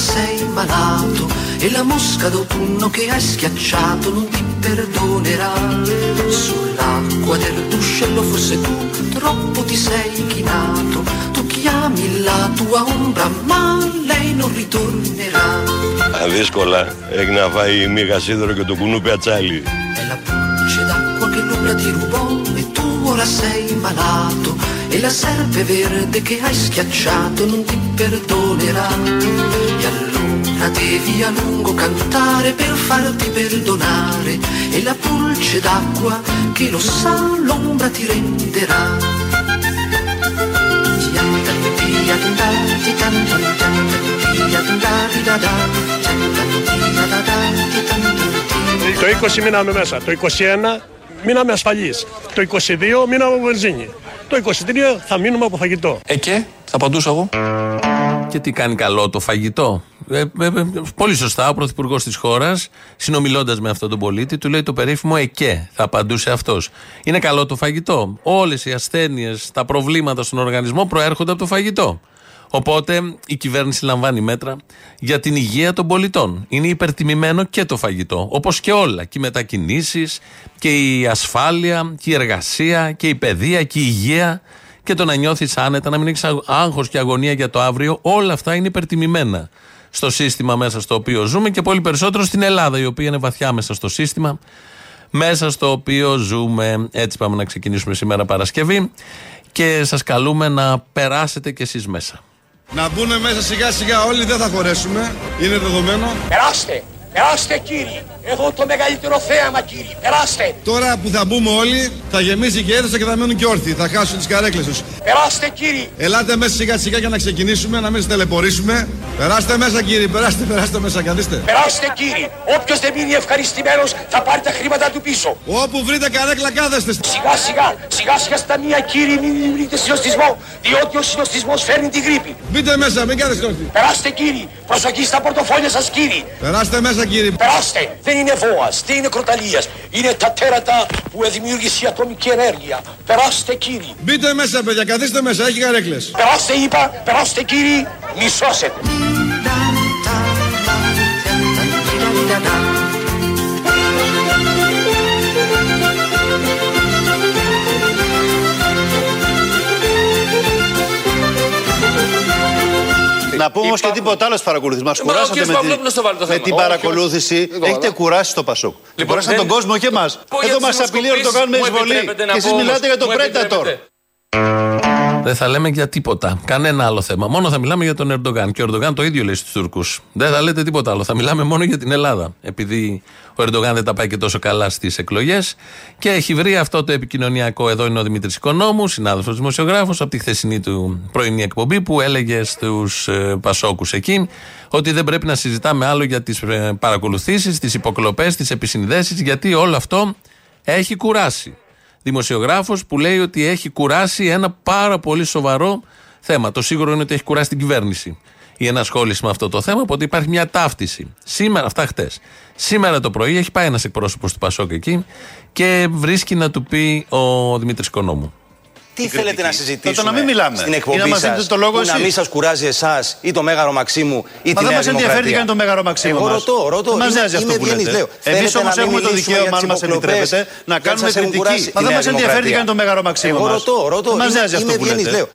sei malato e la mosca d'autunno che hai schiacciato non ti perdonerà. Sull'acqua del ruscello forse tu troppo ti sei chinato, tu chiami la tua ombra ma lei non ritornerà. Δύσκολα έχει να φάει μίγα σίδερο και το κουνούπι ατσάλι. È la pulce d'acqua che l'ombra ti rubò e tu ora sei malato e la serpe verde che hai schiacciato non ti perdonerà. E allora devi a lungo cantare per farti perdonare e la pulce d'acqua che lo sa l'ombra ti renderà. Το 20 μείναμε μέσα. Το 21 μείναμε ασφαλείς. Το 22 μείναμε από βενζίνη. Το 23 θα μείνουμε από φαγητό. Ε και, θα απαντούσα εγώ. Και τι κάνει καλό το φαγητό; Ε, ε, ε, πολύ σωστά ο πρωθυπουργός της χώρας, συνομιλώντας με αυτόν τον πολίτη, του λέει το περίφημο ΕΚΕ. Θα απαντούσε αυτός. Είναι καλό το φαγητό; Όλες οι ασθένειες, τα προβλήματα στον οργανισμό προέρχονται από το φαγητό. Οπότε η κυβέρνηση λαμβάνει μέτρα για την υγεία των πολιτών. Είναι υπερτιμημένο και το φαγητό. Όπως και όλα. Και οι μετακινήσεις και η ασφάλεια και η εργασία και η παιδεία και η υγεία και το να νιώθεις άνετα, να μην έχεις άγχος και αγωνία για το αύριο. Όλα αυτά είναι υπερτιμημένα στο σύστημα μέσα στο οποίο ζούμε και πολύ περισσότερο στην Ελλάδα, η οποία είναι βαθιά μέσα στο σύστημα μέσα στο οποίο ζούμε. Έτσι πάμε να ξεκινήσουμε σήμερα Παρασκευή και σας καλούμε να περάσετε κι εσείς μέσα. Να μπουν μέσα σιγά σιγά όλοι δεν θα χωρέσουμε. Είναι δεδομένο. Περάστε! Περάστε κύριοι! Εδώ το μεγαλύτερο θέαμα κύριοι! Περάστε! Τώρα που θα μπούμε όλοι θα γεμίσει και έδωσα και θα μένουν και όρθιοι. Θα χάσουν τις καρέκλες τους. Περάστε κύριοι! Ελάτε μέσα σιγά σιγά για να ξεκινήσουμε, να μην στελεπορήσουμε. Περάστε μέσα κύριοι, περάστε, περάστε μέσα, καθίστε. Περάστε κύριοι! Όποιος δεν μείνει ευχαριστημένος θα πάρει τα χρήματα του πίσω. Όπου βρείτε καρέκλα κάθεστε. Σιγά σιγά, σιγά σιγά στα μία κύριοι μην δημιουργείτε συνοστισμό, διότι ο συνοστισμός φέρνει τη γρήπη. Μπείτε μέσα, μην κάθεστε όρθιοι. Περάστε κύριοι! Προσοχή στα πορτοφόλια σας κύριοι! Περάστε μέσα κύριοι. Περάστε! Δεν είναι βόας, δεν είναι κροταλίας. Είναι τα τέρατα που δημιούργησε η ατομική ενέργεια. Περάστε κύριοι! Μπείτε μέσα παιδιά, καθίστε μέσα, έχει καρέκλες. Περάστε είπα, περάστε κύριοι, μη Να πούμε όμως και τίποτα άλλο στις παρακολουθήσεις. Μας κουράσατε με, τη- με την παρακολούθηση. Έχετε κουράσει το Πασόκ. Κουράσατε τον κόσμο και εμάς. Εδώ μας απειλεί ότι το κάνουμε εισβολή. Και εσείς μιλάτε για τον Πρέτατορ. Δεν θα λέμε για τίποτα. Κανένα άλλο θέμα. Μόνο θα μιλάμε για τον Ερντογάν. Και ο Ερντογάν το ίδιο λέει στους Τούρκους. Δεν θα λέτε τίποτα άλλο. Θα μιλάμε μόνο για την Ελλάδα. Επειδή ο Ερντογάν δεν τα πάει και τόσο καλά στις εκλογές. Και έχει βρει αυτό το επικοινωνιακό. Εδώ είναι ο Δημήτρης Οικονόμου, συνάδελφος δημοσιογράφος, από τη χθεσινή του πρωινή εκπομπή που έλεγε στους ε, Πασόκους εκεί ότι δεν πρέπει να συζητάμε άλλο για τις ε, παρακολουθήσεις, τις υποκλοπές, τις επισυνδέσεις, γιατί όλο αυτό έχει κουράσει δημοσιογράφος που λέει ότι έχει κουράσει ένα πάρα πολύ σοβαρό θέμα. Το σίγουρο είναι ότι έχει κουράσει την κυβέρνηση η ενασχόληση με αυτό το θέμα, οπότε υπάρχει μια ταύτιση. Σήμερα, αυτά χτες. Σήμερα το πρωί έχει πάει ένας εκπρόσωπος του Πασόκ εκεί και βρίσκει να του πει ο Δημήτρης Κονόμου. Τι θέλετε να συζητήσουμε Το να μην μιλάμε. στην Ή εκπομπή να μας σας, δίνετε το λόγο που να εσείς. μην σας κουράζει εσάς ή το Μέγαρο Μαξίμου ή Μα τη δεν Νέα μας ενδιαφέρει τι Δημοκρατία. κάνει το Μέγαρο Μαξίμου. Εγώ μας. ρωτώ, ρωτώ. Δεν μας Είμαι- νοιάζει αυτό είμαι που ευγενής, λέτε. λέω. Εμείς Θέλετε όμως να μην έχουμε το μιλήσουμε δικαίωμα, αν για μας τις υποκλοπές επιτρέπετε, να και κάνουμε σας έχουν κριτική. κουράσει Μα τη δεν Νέα μας ενδιαφέρει τι Δημοκρατία. κάνει το Μέγαρο Μαξίμου. Εγώ μας. ρωτώ, ρωτώ. Δεν μας Είμαι- νοιάζει αυτό είμαι που ευγενής, λέτε. λέω.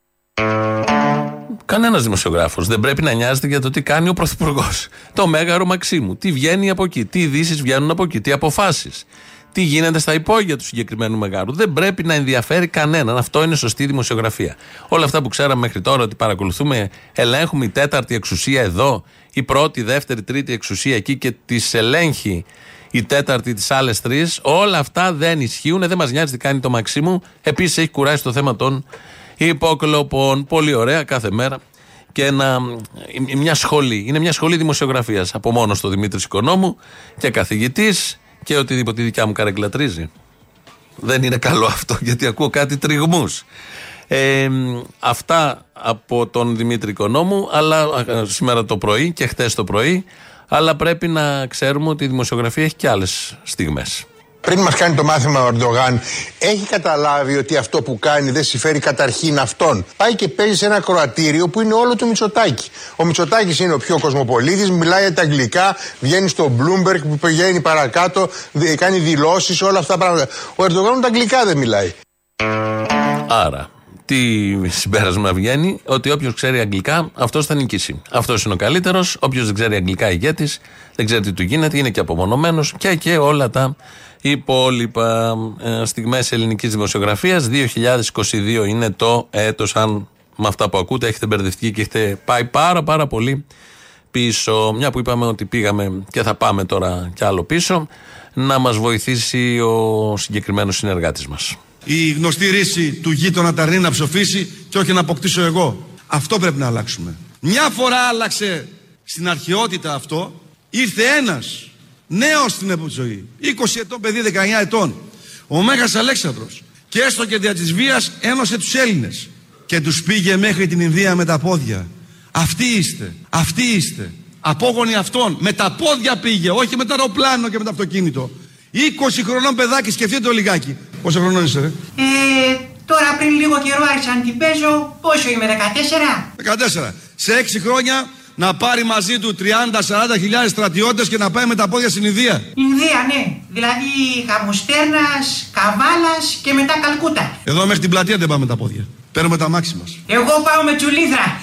Κανένας δημοσιογράφος δεν πρέπει να νοιάζεται για το τι κάνει ο Πρωθυπουργός. Το μέγαρο Μαξίμου. Τι βγαίνει από εκεί, τι ειδήσεις βγαίνουν από εκεί, τι αποφάσεις. Τι γίνεται στα υπόγεια του συγκεκριμένου μεγάρου. Δεν πρέπει να ενδιαφέρει κανέναν. Αυτό είναι σωστή δημοσιογραφία. Όλα αυτά που ξέραμε μέχρι τώρα ότι παρακολουθούμε, ελέγχουμε η τέταρτη εξουσία εδώ, η πρώτη, η δεύτερη, τρίτη εξουσία εκεί και τις ελέγχει η τέταρτη, τις άλλες τρεις. Όλα αυτά δεν ισχύουν. Δεν μας νοιάζει τι κάνει το Μαξίμου. Επίσης έχει κουράσει το θέμα των υποκλοπών. Πολύ ωραία κάθε μέρα. Και ένα, μια σχολή. Είναι μια σχολή δημοσιογραφίας από μόνος του Δημήτρης Οικονόμου και καθηγητής και οτιδήποτε η δικιά μου καρεγκλατρίζει. Δεν είναι καλό αυτό γιατί ακούω κάτι τριγμούς. Ε, αυτά από τον Δημήτρη Οικονόμου, αλλά α, σήμερα το πρωί και χτες το πρωί, αλλά πρέπει να ξέρουμε ότι η δημοσιογραφία έχει και άλλες στιγμές. Πριν μας κάνει το μάθημα ο Ερντογάν, έχει καταλάβει ότι αυτό που κάνει δεν συμφέρει καταρχήν αυτόν. Πάει και παίζει σε ένα κροατήριο που είναι όλο του Μητσοτάκη. Ο Μητσοτάκης είναι ο πιο κοσμοπολίτης, μιλάει τα αγγλικά, βγαίνει στο Bloomberg που πηγαίνει παρακάτω, κάνει δηλώσεις, όλα αυτά τα πράγματα. Ο Ερντογάν τα αγγλικά δεν μιλάει. Άρα, τι συμπέρασμα βγαίνει, ότι όποιος ξέρει αγγλικά, αυτός θα νικήσει. Αυτός είναι ο καλύτερος. Όποιος δεν ξέρει αγγλικά ηγέτης, δεν ξέρει τι του γίνεται, είναι και απομονωμένος και, και όλα τα υπόλοιπα ε, στιγμές ελληνικής δημοσιογραφίας. 2022 είναι το έτος, αν με αυτά που ακούτε έχετε μπερδευτεί και έχετε πάει πάρα πάρα πολύ πίσω. Μια που είπαμε ότι πήγαμε και θα πάμε τώρα κι άλλο πίσω, να μας βοηθήσει ο συγκεκριμένος συνεργάτης μας η γνωστή ρίση του γείτονα τα να ψοφήσει και όχι να αποκτήσω εγώ. Αυτό πρέπει να αλλάξουμε. Μια φορά άλλαξε στην αρχαιότητα αυτό, ήρθε ένας νέος στην ζωή, 20 ετών παιδί, 19 ετών, ο Μέγας Αλέξανδρος και έστω και δια της βίας ένωσε τους Έλληνες και τους πήγε μέχρι την Ινδία με τα πόδια. Αυτοί είστε, αυτοί είστε. Απόγονοι αυτών, με τα πόδια πήγε, όχι με το αεροπλάνο και με το αυτοκίνητο. 20 χρονών παιδάκι, σκεφτείτε το λιγάκι. Πόσο χρονών είσαι, ρε; Ε, τώρα πριν λίγο καιρό άρχισα να την παίζω. Πόσο είμαι, 14? 14. Σε 6 χρόνια να πάρει μαζί του 30-40 χιλιάδες στρατιώτες και να πάει με τα πόδια στην Ινδία. Ινδία, ναι. Δηλαδή Χαμουστέρνας, Καβάλας και μετά Καλκούτα. Εδώ μέχρι την πλατεία δεν πάμε με τα πόδια. Παίρνουμε τα μάξι μας. Εγώ πάω με τσουλίδρα.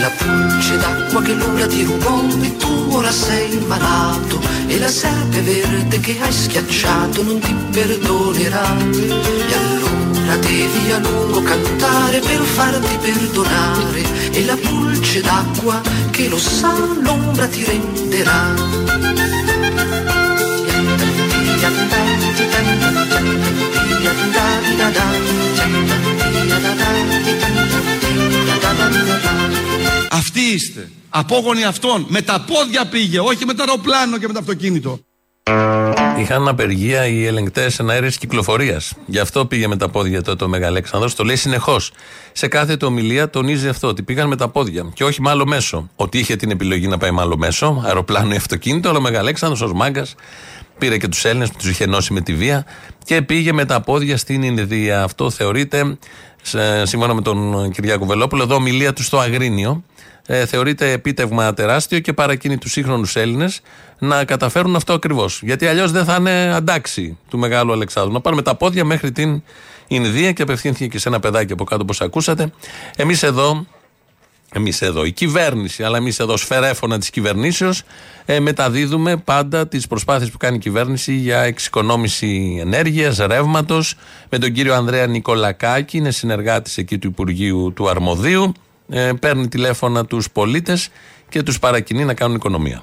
la pulce d'acqua che l'ora ti rubò e tu ora sei malato e la serpe verde che hai schiacciato non ti perdonerà e allora devi a lungo cantare per farti perdonare e la pulce d'acqua che lo sa l'ombra ti renderà Αυτοί είστε. Απόγονοι αυτών. Με τα πόδια πήγε, όχι με το αεροπλάνο και με το αυτοκίνητο. Είχαν απεργία οι ελεγκτές εναέρεια κυκλοφορίας. Γι' αυτό πήγε με τα πόδια τότε ο Μεγαλέξανδρος. Το λέει συνεχώς. Σε κάθε του ομιλία τονίζει αυτό, ότι πήγαν με τα πόδια και όχι με άλλο μέσο. Ότι είχε την επιλογή να πάει με άλλο μέσο, αεροπλάνο ή αυτοκίνητο, αλλά ο Μεγαλέξανδρος ως μάγκας πήρε και τους Έλληνες που τους είχε ενώσει με τη βία και πήγε με τα πόδια στην Ινδία. Αυτό θεωρείται, σύμφωνα με τον Κυριάκο Βελόπουλο, εδώ ομιλία του στο Αγρίνιο ε, θεωρείται επίτευγμα τεράστιο και παρακίνει τους σύγχρονους Έλληνες να καταφέρουν αυτό ακριβώς. Γιατί αλλιώς δεν θα είναι αντάξει του μεγάλου Αλεξάνδρου. Να πάνε με τα πόδια μέχρι την Ινδία και απευθύνθηκε και σε ένα παιδάκι από κάτω, όπως ακούσατε. Εμείς εδώ Εμείς εδώ, η κυβέρνηση, αλλά εμείς εδώ, σφαιρέφωνα της κυβερνήσεως, ε, μεταδίδουμε πάντα τις προσπάθειες που κάνει η κυβέρνηση για εξοικονόμηση ενέργειας, ρεύματος. Με τον κύριο Ανδρέα Νικολακάκη, είναι συνεργάτης εκεί του Υπουργείου του Αρμοδίου ε, παίρνει τηλέφωνα τους πολίτες και τους παρακινεί να κάνουν οικονομία.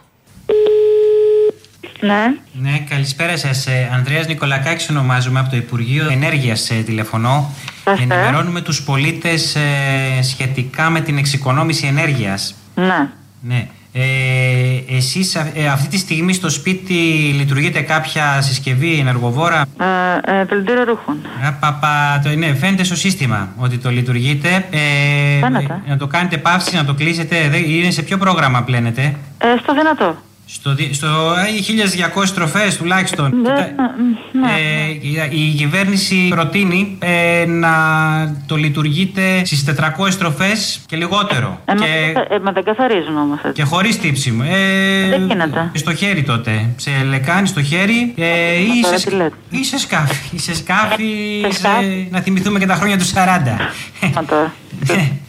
Ναι. Ναι, καλησπέρα σας. Ε, Ανδρέας Νικολακάκης ονομάζομαι από το Υπουργείο Ενέργειας. Ε, τηλεφωνώ. Ενημερώνουμε τους πολίτες ε, σχετικά με την εξοικονόμηση ενέργειας. Ναι. Ναι. Ε, εσείς ε, αυτή τη στιγμή στο σπίτι λειτουργείτε κάποια συσκευή ενεργοβόρα; Ε, ε, Πλυντήριο ρούχων. Παπα, το, Ναι, φαίνεται στο σύστημα ότι το λειτουργείτε. Ε, Να το κάνετε παύση, να το κλείσετε. Είναι σε ποιο πρόγραμμα πλένετε; Ε, Στο δυνατό στο, στο 1200 στροφέ τουλάχιστον. Ναι, ναι, ναι. Ε, η κυβέρνηση προτείνει ε, να το λειτουργείτε στις 400 στροφέ και λιγότερο. Ε, και, ε, μα δεν καθαρίζουν όμως Και χωρίς τύψιμο. Ε, δεν γίνεται. Στο χέρι τότε. Σε λεκάνη στο χέρι ε, ή, σε, ή σε σκάφη. Ή σε σκάφη. να θυμηθούμε και τα χρόνια του 40.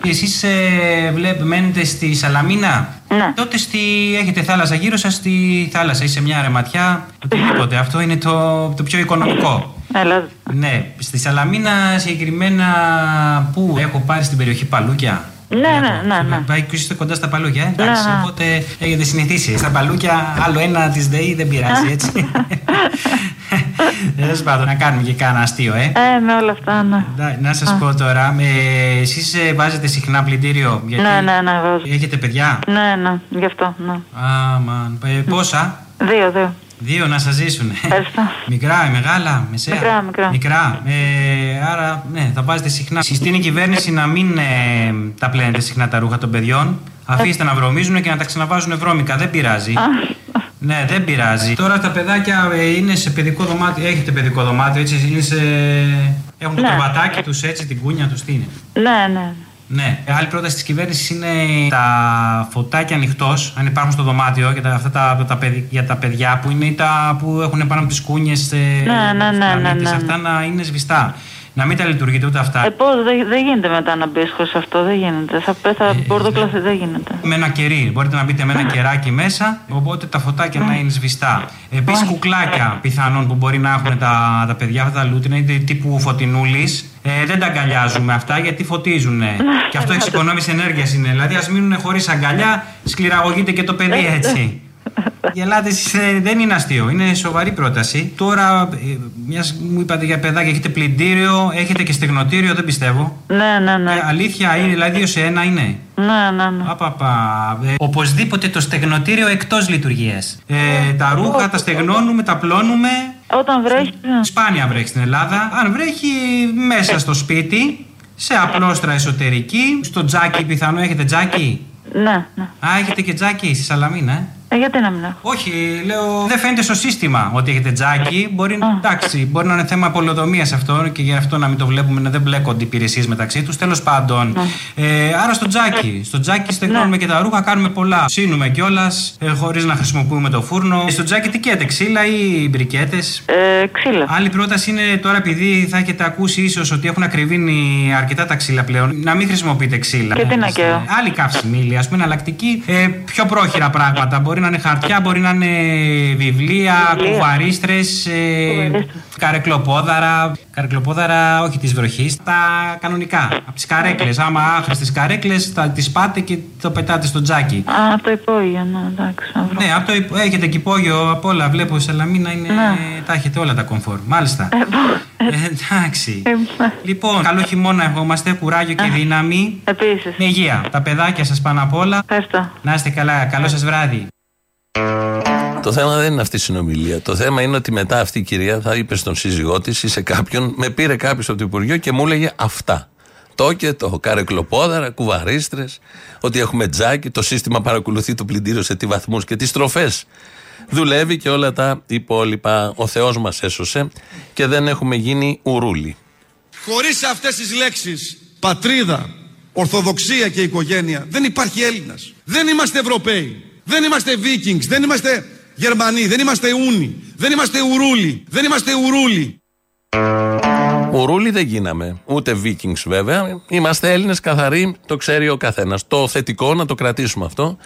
Εσείς ε, μένετε στη Σαλαμίνα; Ναι. Τότε στη, έχετε θάλασσα γύρω σας στη θάλασσα ή σε μια ρεματιά. Οτιδήποτε. Αυτό είναι το, το πιο οικονομικό. Έλα. Ναι. Στη Σαλαμίνα συγκεκριμένα που έχω πάρει στην περιοχή Παλούκια; Ναι, ναι, ναι. ναι. Πάει και είστε κοντά στα παλούκια. Ε; Εντάξει, ναι. οπότε έχετε συνηθίσει. Στα παλούκια, άλλο ένα της ΔΕΗ δεν πειράζει, έτσι. Δεν πάντων, να κάνουμε και κάνα αστείο, ε. Ε, με όλα αυτά, ναι. Να σας πω τώρα, ε, εσείς ε, βάζετε συχνά πλυντήριο. Γιατί ναι, ναι, ναι, βάζω. Έχετε παιδιά; Ναι, ναι, γι' αυτό, ναι. Α, μαν. Ε, πόσα; Δύο, δύο. Δύο να σας ζήσουν. Ευχαριστώ. μικρά, μεγάλα, μεσαία. Μικρά, μικρά. μικρά. Ε, άρα, ναι, θα βάζετε συχνά. Συστήνει η κυβέρνηση να μην ε, τα πλένετε συχνά τα ρούχα των παιδιών. Αφήστε να βρωμίζουν και να τα ξαναβάζουν βρώμικα. Δεν πειράζει. Ναι, δεν πειράζει. Τώρα τα παιδάκια ε, είναι σε παιδικό δωμάτιο. Έχετε παιδικό δωμάτιο, έτσι. Είναι σε... Έχουν το Ναι. κρεβατάκι τους, έτσι, την κούνια τους. Τι είναι; Ναι, ναι. Ναι. Άλλη πρόταση της κυβέρνησης είναι τα φωτάκια ανοιχτός, αν υπάρχουν στο δωμάτιο, για τα, αυτά τα, τα, παιδι- για τα παιδιά που είναι ή τα που έχουν πάνω από τις κούνιες. Ναι, ναι, ναι, ναι, ναι. Αυτά να είναι σβηστά. Να μην τα λειτουργείτε ούτε αυτά. Ε, πώς, δεν, δεν γίνεται μετά να μπει χωρίς αυτό, δεν γίνεται. Θα, πέ- Ε, θα μπορδοκλαθεί, δεν γίνεται. Με ένα κερί. Μπορείτε να μπείτε με ένα κεράκι μέσα, οπότε τα φωτάκια να είναι σβηστά. Επίσης, κουκλάκια πιθανόν που μπορεί να έχουν τα, τα παιδιά αυτά τα λούτρινα, είναι τύπου φωτεινούλης. Ε, δεν τα αγκαλιάζουμε αυτά γιατί φωτίζουν. και αυτό εξοικονόμηση ενέργειας είναι. Δηλαδή, ας μείνουν χωρίς αγκαλιά, σκληραγωγείται και το παιδί έτσι. Γελάτε εσείς, ε, δεν είναι αστείο, είναι σοβαρή πρόταση. Τώρα, ε, μιας μου είπατε για παιδάκια, έχετε πλυντήριο, έχετε και στεγνοτήριο, δεν πιστεύω. Ναι, ναι, ναι. Ε, αλήθεια είναι, δηλαδή δύο σε ένα είναι. Ναι, ναι, ναι. Απαπα. Ε, οπωσδήποτε το στεγνοτήριο εκτός λειτουργίας. Ε, τα ρούχα τα στεγνώνουμε, τα πλώνουμε. Όταν βρέχει. Σπάνια βρέχει στην Ελλάδα. Αν βρέχει μέσα στο σπίτι, σε απλόστρα εσωτερική, στο τζάκι πιθανό έχετε τζάκι; Ναι, ναι. Α, έχετε και τζάκι στη Σαλαμίνα, ε. Ε, γιατί να μην έχω; Όχι, λέω, δεν φαίνεται στο σύστημα ότι έχετε τζάκι. Μπορεί, εντάξει, μπορεί να είναι θέμα πολεοδομίας αυτό και γι' αυτό να μην το βλέπουμε να δεν μπλέκονται οι υπηρεσίες μεταξύ τους. Τέλος πάντων. Ε, άρα στο τζάκι. Στο τζάκι στεγνώνουμε και τα ρούχα, κάνουμε πολλά. Σύνουμε κιόλας, ε, χωρίς να χρησιμοποιούμε το φούρνο. Ε, Στο τζάκι τι καίτε, ξύλα ή μπρικέτες; Ε, ξύλα. Άλλη πρόταση είναι τώρα, επειδή θα έχετε ακούσει ίσως ότι έχουν ακριβήνει αρκετά τα ξύλα πλέον, να μην χρησιμοποιείτε ξύλα. Και τι να καίω. Άλλη καύσιμη ύλη, ας πούμε, εναλλακτική. Ε, πιο πρόχειρα πράγματα. Μπορεί να είναι χαρτιά, μπορεί να είναι βιβλία, κουβαρίστρες, ε, καρεκλοπόδαρα. Καρεκλοπόδαρα, όχι της βροχής, τα κανονικά. Από τις καρέκλες. Άμα άχρηστες καρέκλες, θα τις πάτε και το πετάτε στο τζάκι. Α, από το υπόγειο, ναι, εντάξει. να βρω. Ναι, από το υπο- έχετε και υπόγειο απ' όλα. Βλέπω η Σαλαμίνα είναι. Τα έχετε όλα τα κομφόρ. Μάλιστα. Ε, εντάξει. λοιπόν, καλό χειμώνα ευχόμαστε. Κουράγιο και δύναμη. Επίσης. Με υγεία. Τα παιδάκια σας πάνω απ' όλα. Ευχαριστώ. Να είστε καλά. Καλό σας βράδυ. Το θέμα δεν είναι αυτή η συνομιλία. Το θέμα είναι ότι μετά αυτή η κυρία θα είπε στον σύζυγό της ή σε κάποιον, με πήρε κάποιος από το Υπουργείο και μου έλεγε αυτά. Το και το, καρεκλοπόδαρα, κουβαρίστρες, ότι έχουμε τζάκι, το σύστημα παρακολουθεί το πλυντήριο σε τι βαθμούς και τις στροφές. Δουλεύει και όλα τα υπόλοιπα. Ο Θεός μας έσωσε και δεν έχουμε γίνει ουρούλι. Χωρίς αυτές τις λέξεις πατρίδα, ορθοδοξία και οικογένεια δεν υπάρχει Έλληνας. Δεν είμαστε Ευρωπαίοι. Δεν είμαστε Vikings. Δεν είμαστε Γερμανοί. Δεν είμαστε Ούνοι. Δεν είμαστε Ουρούλοι. Δεν είμαστε Ουρούλοι. Ουρούλι δεν γίναμε. Ούτε Vikings βέβαια. Είμαστε Έλληνες καθαροί, το ξέρει ο καθένας. Το θετικό, να το κρατήσουμε αυτό,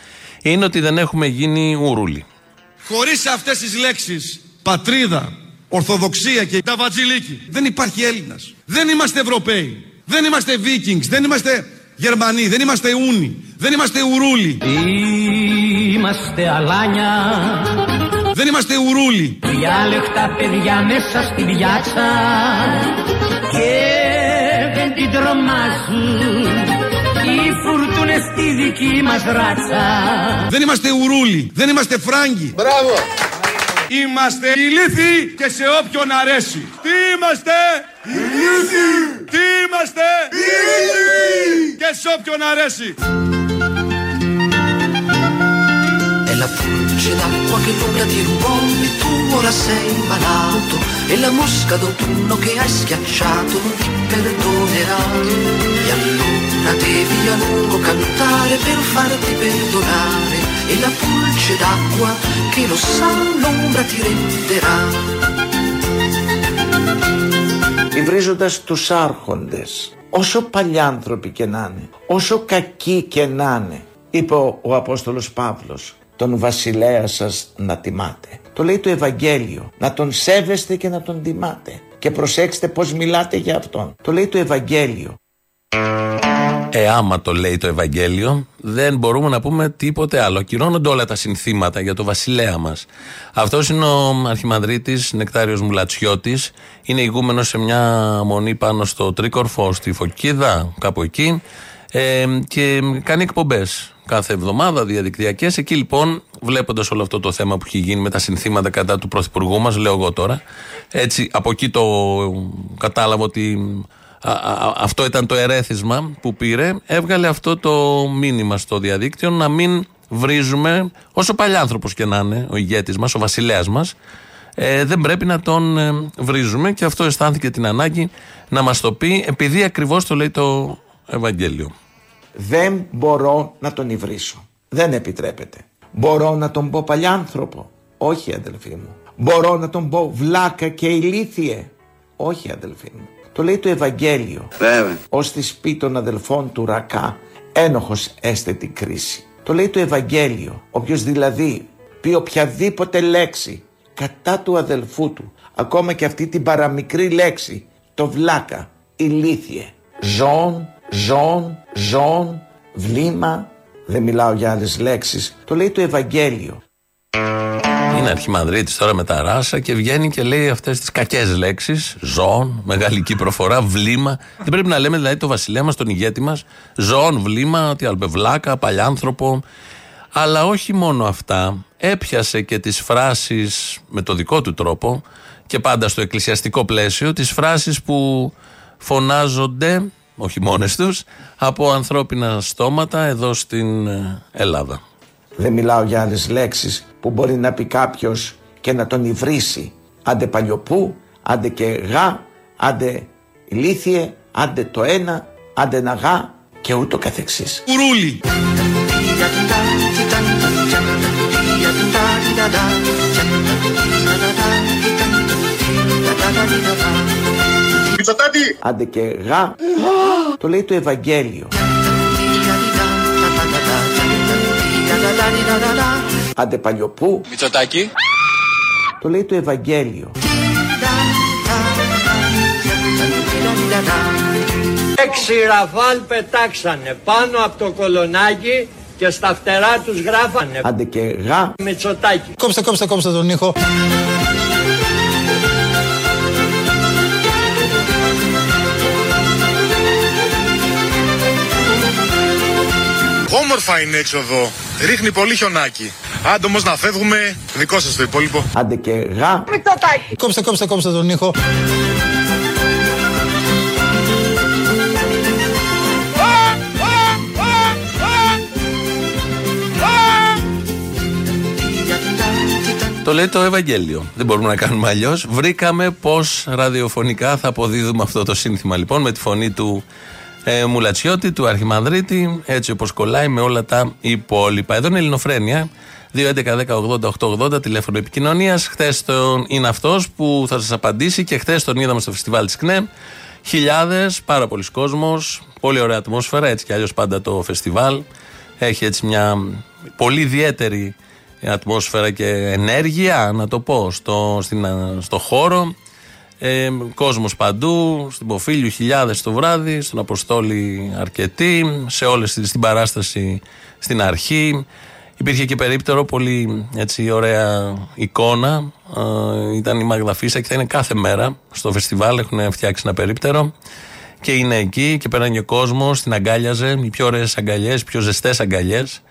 είναι ότι δεν έχουμε γίνει ουρούλι. Χωρίς αυτές τις λέξεις πατρίδα, ορθοδοξία και τα βατζιλίκι δεν υπάρχει Έλληνας. Δεν είμαστε Ευρωπαίοι. Δεν είμαστε Vikings. Δεν είμαστε Γερμανοί. Δεν είμαστε Ούνοι. Δεν είμαστε Ουρούλοι. Είμαστε αλάνια Δεν είμαστε Ουρούλοι. Διάλεκτα παιδιά μέσα στην πιάτσα Και δεν την τρομάζουν Οι φουρτούνες στη δική μας ράτσα Δεν είμαστε Ουρούλοι. Δεν είμαστε Φράγκοι. Μπράβο. Είμαστε ηλίθιοι και σε όποιον αρέσει. Τι είμαστε; Ηλίθιοι. Τι είμαστε; Ηλίθιοι. Και σε όποιον αρέσει. che nulla ti rubò e tu ora sei malato e la mosca d'autunno che hai schiacciato non ti perdonerà. E allora devi a lungo cantare per farti perdonare e la pulce d'acqua che lo sa l'ombra ti renderà. υβρίζοντας τους άρχοντες όσο παλιάνθρωποι και να είναι όσο κακοί και να είναι είπε ο, ο Απόστολος Παύλος τον βασιλέα σας να τιμάτε το λέει το Ευαγγέλιο να τον σέβεστε και να τον τιμάτε και προσέξτε πως μιλάτε για αυτόν το λέει το Ευαγγέλιο Ε, άμα το λέει το Ευαγγέλιο, δεν μπορούμε να πούμε τίποτε άλλο. Κυρώνονται όλα τα συνθήματα για το βασιλέα μας. Αυτός είναι ο Αρχιμανδρίτης Νεκτάριος Μουλατσιώτης. Είναι ηγούμενος σε μια μονή πάνω στο Τρίκορφο, στη Φωκίδα, κάπου εκεί. Ε, και κάνει εκπομπές κάθε εβδομάδα διαδικτυακές. Εκεί λοιπόν, βλέποντας όλο αυτό το θέμα που έχει γίνει με τα συνθήματα κατά του Πρωθυπουργού μας, λέω εγώ τώρα, έτσι από εκεί το κατάλαβα ότι α, α, αυτό ήταν το ερέθισμα που πήρε. Έβγαλε αυτό το μήνυμα στο διαδίκτυο να μην βρίζουμε, όσο παλιάνθρωπο και να είναι ο ηγέτης μας, ο βασιλέας μας, ε, δεν πρέπει να τον ε, βρίζουμε και αυτό αισθάνθηκε την ανάγκη να μας το πει, επειδή ακριβώς το λέει το Ευαγγέλιο. Δεν μπορώ να τον υβρίσω. Δεν επιτρέπεται. Μπορώ να τον πω παλιάνθρωπο. Όχι, αδελφοί μου. Μπορώ να τον πω βλάκα και ηλίθιε. Όχι, αδελφοί μου. Το λέει το Ευαγγέλιο. Βέβαια. Ως τη πει των αδελφών του Ρακά, ένοχος έστε την κρίση. Το λέει το Ευαγγέλιο. Όποιος δηλαδή πει οποιαδήποτε λέξη κατά του αδελφού του, ακόμα και αυτή την παραμικρή λέξη, το βλάκα, ηλίθιε, ζών, ζών, ζών, βλήμα, δεν μιλάω για άλλες λέξεις, το λέει το Ευαγγέλιο. Είναι αρχιμανδρίτης τώρα με τα ράσα και βγαίνει και λέει αυτές τις κακές λέξεις, ζών, μεγαλική προφορά, βλήμα. Δεν πρέπει να λέμε δηλαδή το βασιλέα μας, τον ηγέτη μας, ζών, βλήμα, τι αλπευλάκα, παλιάνθρωπο. Αλλά όχι μόνο αυτά, έπιασε και τις φράσεις με το δικό του τρόπο και πάντα στο εκκλησιαστικό πλαίσιο, τις φράσεις που φωνάζονται, όχι μόνες τους, από ανθρώπινα στόματα εδώ στην ε, Ελλάδα. Δεν μιλάω για άλλες λέξεις που μπορεί να πει κάποιος και να τον υβρίσει. Άντε παλιοπού, άντε και γά, άντε ηλίθιε, άντε το ένα, άντε να γά και ούτω καθεξής. Κουρούλι. Μητσοτάτη! Άντε και γα, το λέει το Ευαγγέλιο. Άντε παλιοπού. Μητσοτάκη. Το λέει το Ευαγγέλιο. Έξι ραφάλ πετάξανε πάνω από το κολονάκι και στα φτερά τους γράφανε Άντε και γα Μητσοτάκη Κόψτε, κόψτε, κόψτε τον ήχο Όμορφα είναι έξω εδώ. Ρίχνει πολύ χιονάκι. Άντε όμως να φεύγουμε, δικό σας το υπόλοιπο. Άντε και γα Μητσοτάκη Κόψτε, κόψτε, κόψτε τον ήχο Το λέει το Ευαγγέλιο. Δεν μπορούμε να κάνουμε αλλιώς. Βρήκαμε πώς ραδιοφωνικά θα αποδίδουμε αυτό το σύνθημα λοιπόν με τη φωνή του ε, Μουλατσιώτη, του Αρχιμανδρίτη, έτσι όπως κολλάει με όλα τα υπόλοιπα. Εδώ είναι η Ελληνοφρένεια. 2.11.10.80.880 τηλέφωνο επικοινωνίας. Χθες είναι αυτός που θα σας απαντήσει και χθες τον είδαμε στο φεστιβάλ της ΚΝΕ. Χιλιάδες, πάρα πολλοί κόσμος, πολύ ωραία ατμόσφαιρα. Έτσι κι αλλιώς πάντα το φεστιβάλ έχει έτσι μια πολύ ιδιαίτερη ατμόσφαιρα και ενέργεια, να το πω, στο, στην, στο χώρο. Ε, κόσμος παντού, στην Ποφίλιου χιλιάδες το βράδυ, στον Αποστόλη αρκετοί, σε όλες στην παράσταση στην αρχή. Υπήρχε και περίπτερο, πολύ έτσι ωραία εικόνα. Ε, ήταν η Μάγδα Φίσα και θα είναι κάθε μέρα στο φεστιβάλ. Έχουν φτιάξει ένα περίπτερο και είναι εκεί και πέραν και κόσμος, την αγκάλιαζε. Οι πιο ωραίες αγκαλιές, οι πιο ζεστές αγκαλιές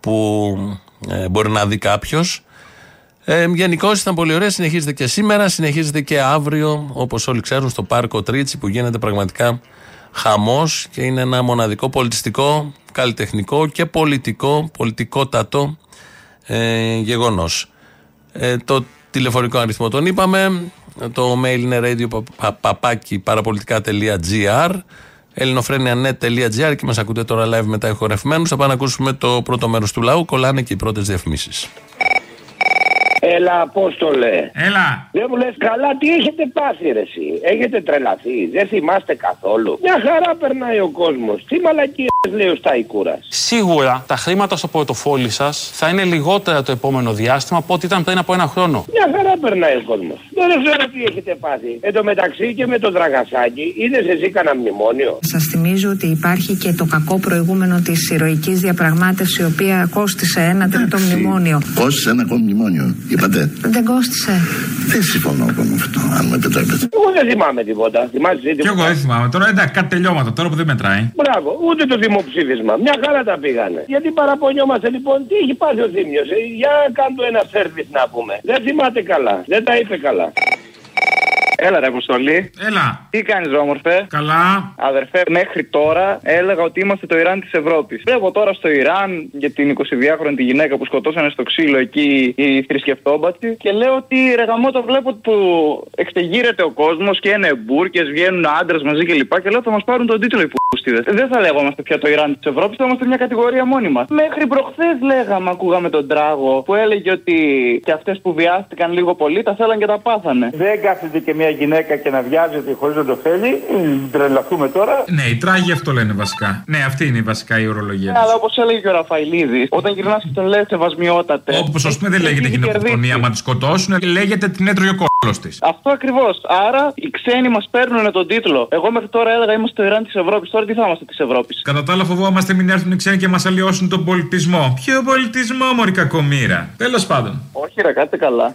που ε, μπορεί να δει κάποιος. Ε, Γενικώς ήταν πολύ ωραία. Συνεχίζεται και σήμερα, συνεχίζεται και αύριο, όπως όλοι ξέρουν, στο πάρκο Τρίτσι που γίνεται πραγματικά χαμός και είναι ένα μοναδικό πολιτιστικό, καλλιτεχνικό και πολιτικό, πολιτικότατο ε, γεγονός. Ε, το τηλεφωνικό αριθμό τον είπαμε. Το mail είναι radio παπάκι παραπολιτικά.gr ελληνοφρένια.net.gr και μας ακούτε τώρα live μετά ηχορευμένου. Θα πάμε να ακούσουμε το πρώτο μέρος του λαού. Κολλάνε και οι πρώτες διαφημίσεις. Έλα, Απόστολε. Έλα. Δεν μου λες καλά, τι έχετε πάθει, ρε, εσύ; Έχετε τρελαθεί. Δεν θυμάστε καθόλου. Μια χαρά περνάει ο κόσμος. Τι μαλακίες λέει ο Σταϊκούρας. Σίγουρα τα χρήματα στο πορτοφόλι σας θα είναι λιγότερα το επόμενο διάστημα από ό,τι ήταν πριν από ένα χρόνο. Μια χαρά περνάει ο κόσμος. Δεν ξέρω τι έχετε πάθει. Εν τω μεταξύ και με τον Δραγασάκη, είδες εσύ κανένα μνημόνιο; Σας θυμίζω ότι υπάρχει και το κακό προηγούμενο της ηρωικής διαπραγμάτευσης, η οποία κόστησε ένα τρίτο μνημόνιο. Κόστησε ένα ακόμη μνημόνιο, είπατε. Δεν κόστησε. Δεν συμφωνώ εγώ με αυτό, αν με επιτρέπετε. Εγώ δεν θυμάμαι τίποτα. Θυμάσαι τίποτα. Κι εγώ δεν θυμάμαι. Τώρα εντάξει, κάτι τελειώματα τώρα που δεν μετράει. Μπράβο, ούτε το δημοψήφισμα. Μια χαρά τα πήγανε. Γιατί παραπονιόμαστε λοιπόν, τι έχει πάθει ο Θήμιος. Ε, για κάντο ένα σερβις να πούμε. Δεν θυμάται καλά. Δεν τα είπε καλά. Έλα, ρε Αποστολή. Έλα. Τι κάνεις, όμορφε; Καλά. Αδερφέ, μέχρι τώρα έλεγα ότι είμαστε το Ιράν της Ευρώπης. Βλέπω τώρα στο Ιράν για την 22χρονη τη γυναίκα που σκοτώσανε στο ξύλο εκεί οι θρησκευτόμπατοι και λέω ότι ρε γαμό το βλέπω που εξεγείρεται ο κόσμος και είναι μπουρκες, βγαίνουν άντρες μαζί κλπ. Και, και λέω θα μας πάρουν τον τίτλο οι πούστιδε. Δεν θα λέγομαστε πια το Ιράν της Ευρώπης, θα είμαστε μια κατηγορία μόνη μας. Μέχρι προχθές λέγαμε, ακούγαμε τον τράγο που έλεγε ότι και αυτές που βιάστηκαν λίγο πολύ τα θέλαν και τα πάθανε. Δεν κάθεται και μια γυναίκα και να βιάζεται χωρίς να το θέλει. Τρελαθούμε τώρα. Ναι, οι τράγοι αυτό λένε βασικά. Ναι, αυτή είναι η βασικά η ορολογία. Ναι, αλλά όπως έλεγε και ο Ραφαηλίδη, όταν γυρνάς και τον λες σεβασμιότατε. Όπως ας πούμε δεν λέγεται γυναικοκτονία, άμα τη σκοτώσουν, λέγεται την έτρωγε ο κόλος της. Αυτό ακριβώς. Άρα οι ξένοι μας παίρνουν τον τίτλο. Εγώ μέχρι τώρα έλεγα είμαστε το Ιράν της Ευρώπης. Τώρα τι θα είμαστε της Ευρώπης. Κατά τα άλλα, φοβόμαστε μην έρθουν οι ξένοι και μας αλλοιώσουν τον πολιτισμό. Ποιο πολιτισμό, Μωρή κακομήρα. Τέλος πάντων. Όχι, ρε, κάτε καλά.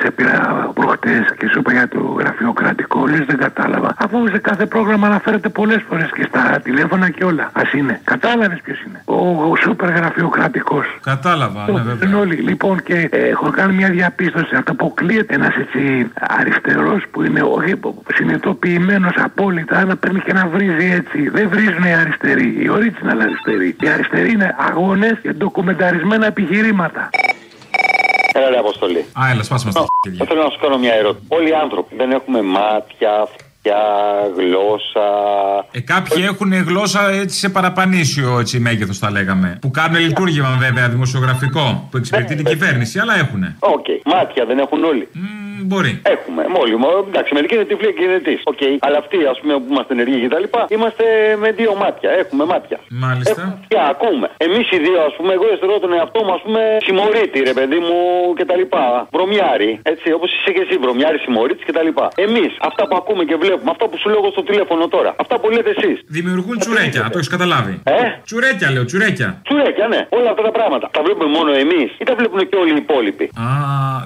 Σε πήρα προχτές και σου είπα για το γραφείο κρατικό, λες δεν κατάλαβα. Αφού σε κάθε πρόγραμμα αναφέρεται πολλές φορές και στα τηλέφωνα και όλα. Α είναι. Κατάλαβες ποιος είναι. Ο, ο σούπερ γραφειοκρατικό. Κατάλαβα, ναι, βέβαια. Είναι όλοι. Λοιπόν, και ε, έχω κάνει μια διαπίστωση. Αυτό αποκλείεται ένας έτσι αριστερός που είναι όχι συνειδητοποιημένος απόλυτα να παίρνει και να βρίζει έτσι. Δεν βρίζουν οι αριστεροί, οι original αριστεροί. Οι αριστεροί είναι αγώνες και ντοκουμενταρισμένα επιχειρήματα. Έλα, ρε Αποστολή. Α, έλα, σπάσουμε στα Θα θέλω να σου κάνω μια ερώτηση. Όλοι οι άνθρωποι δεν έχουμε μάτια, αυτιά, γλώσσα. Ε, κάποιοι έχουν γλώσσα έτσι σε παραπανήσιο έτσι, μέγεθος, θα λέγαμε. Που κάνουν λειτουργήμα βέβαια δημοσιογραφικό. Που εξυπηρετεί την κυβέρνηση, αλλά έχουν. Οκ. Μάτια δεν έχουν όλοι. Μπορεί. Έχουμε. Μόλι. Εντάξει, μερικοί είναι τυφλοί και είναι τη. Οκ. Αλλά αυτοί, ας πούμε, που είμαστε ενεργοί και τα λοιπά, είμαστε με δύο μάτια. Έχουμε μάτια. Μάλιστα. Και ακούμε. Εμείς οι δύο, ας πούμε, εγώ αισθηρώ τον εαυτό μου, ας πούμε, συμμορίτη, ρε παιδί μου και τα λοιπά. Βρωμιάρι. Έτσι, όπως είσαι και εσύ, βρωμιάρι, συμμορίτη και τα λοιπά. Εμείς, αυτά που ακούμε και βλέπουμε, αυτά που σου λέω στο τηλέφωνο τώρα, αυτά που λέτε εσείς. Δημιουργούν τσουρέκια, το έχεις καταλάβει. Ε; Τσουρέκια, λέω, τσουρέκια. Τσουρέκια, ναι. Όλα αυτά τα πράγματα. Τα βλέπουμε μόνο εμείς ή τα βλέπουν και όλοι οι υπόλοιποι; Α,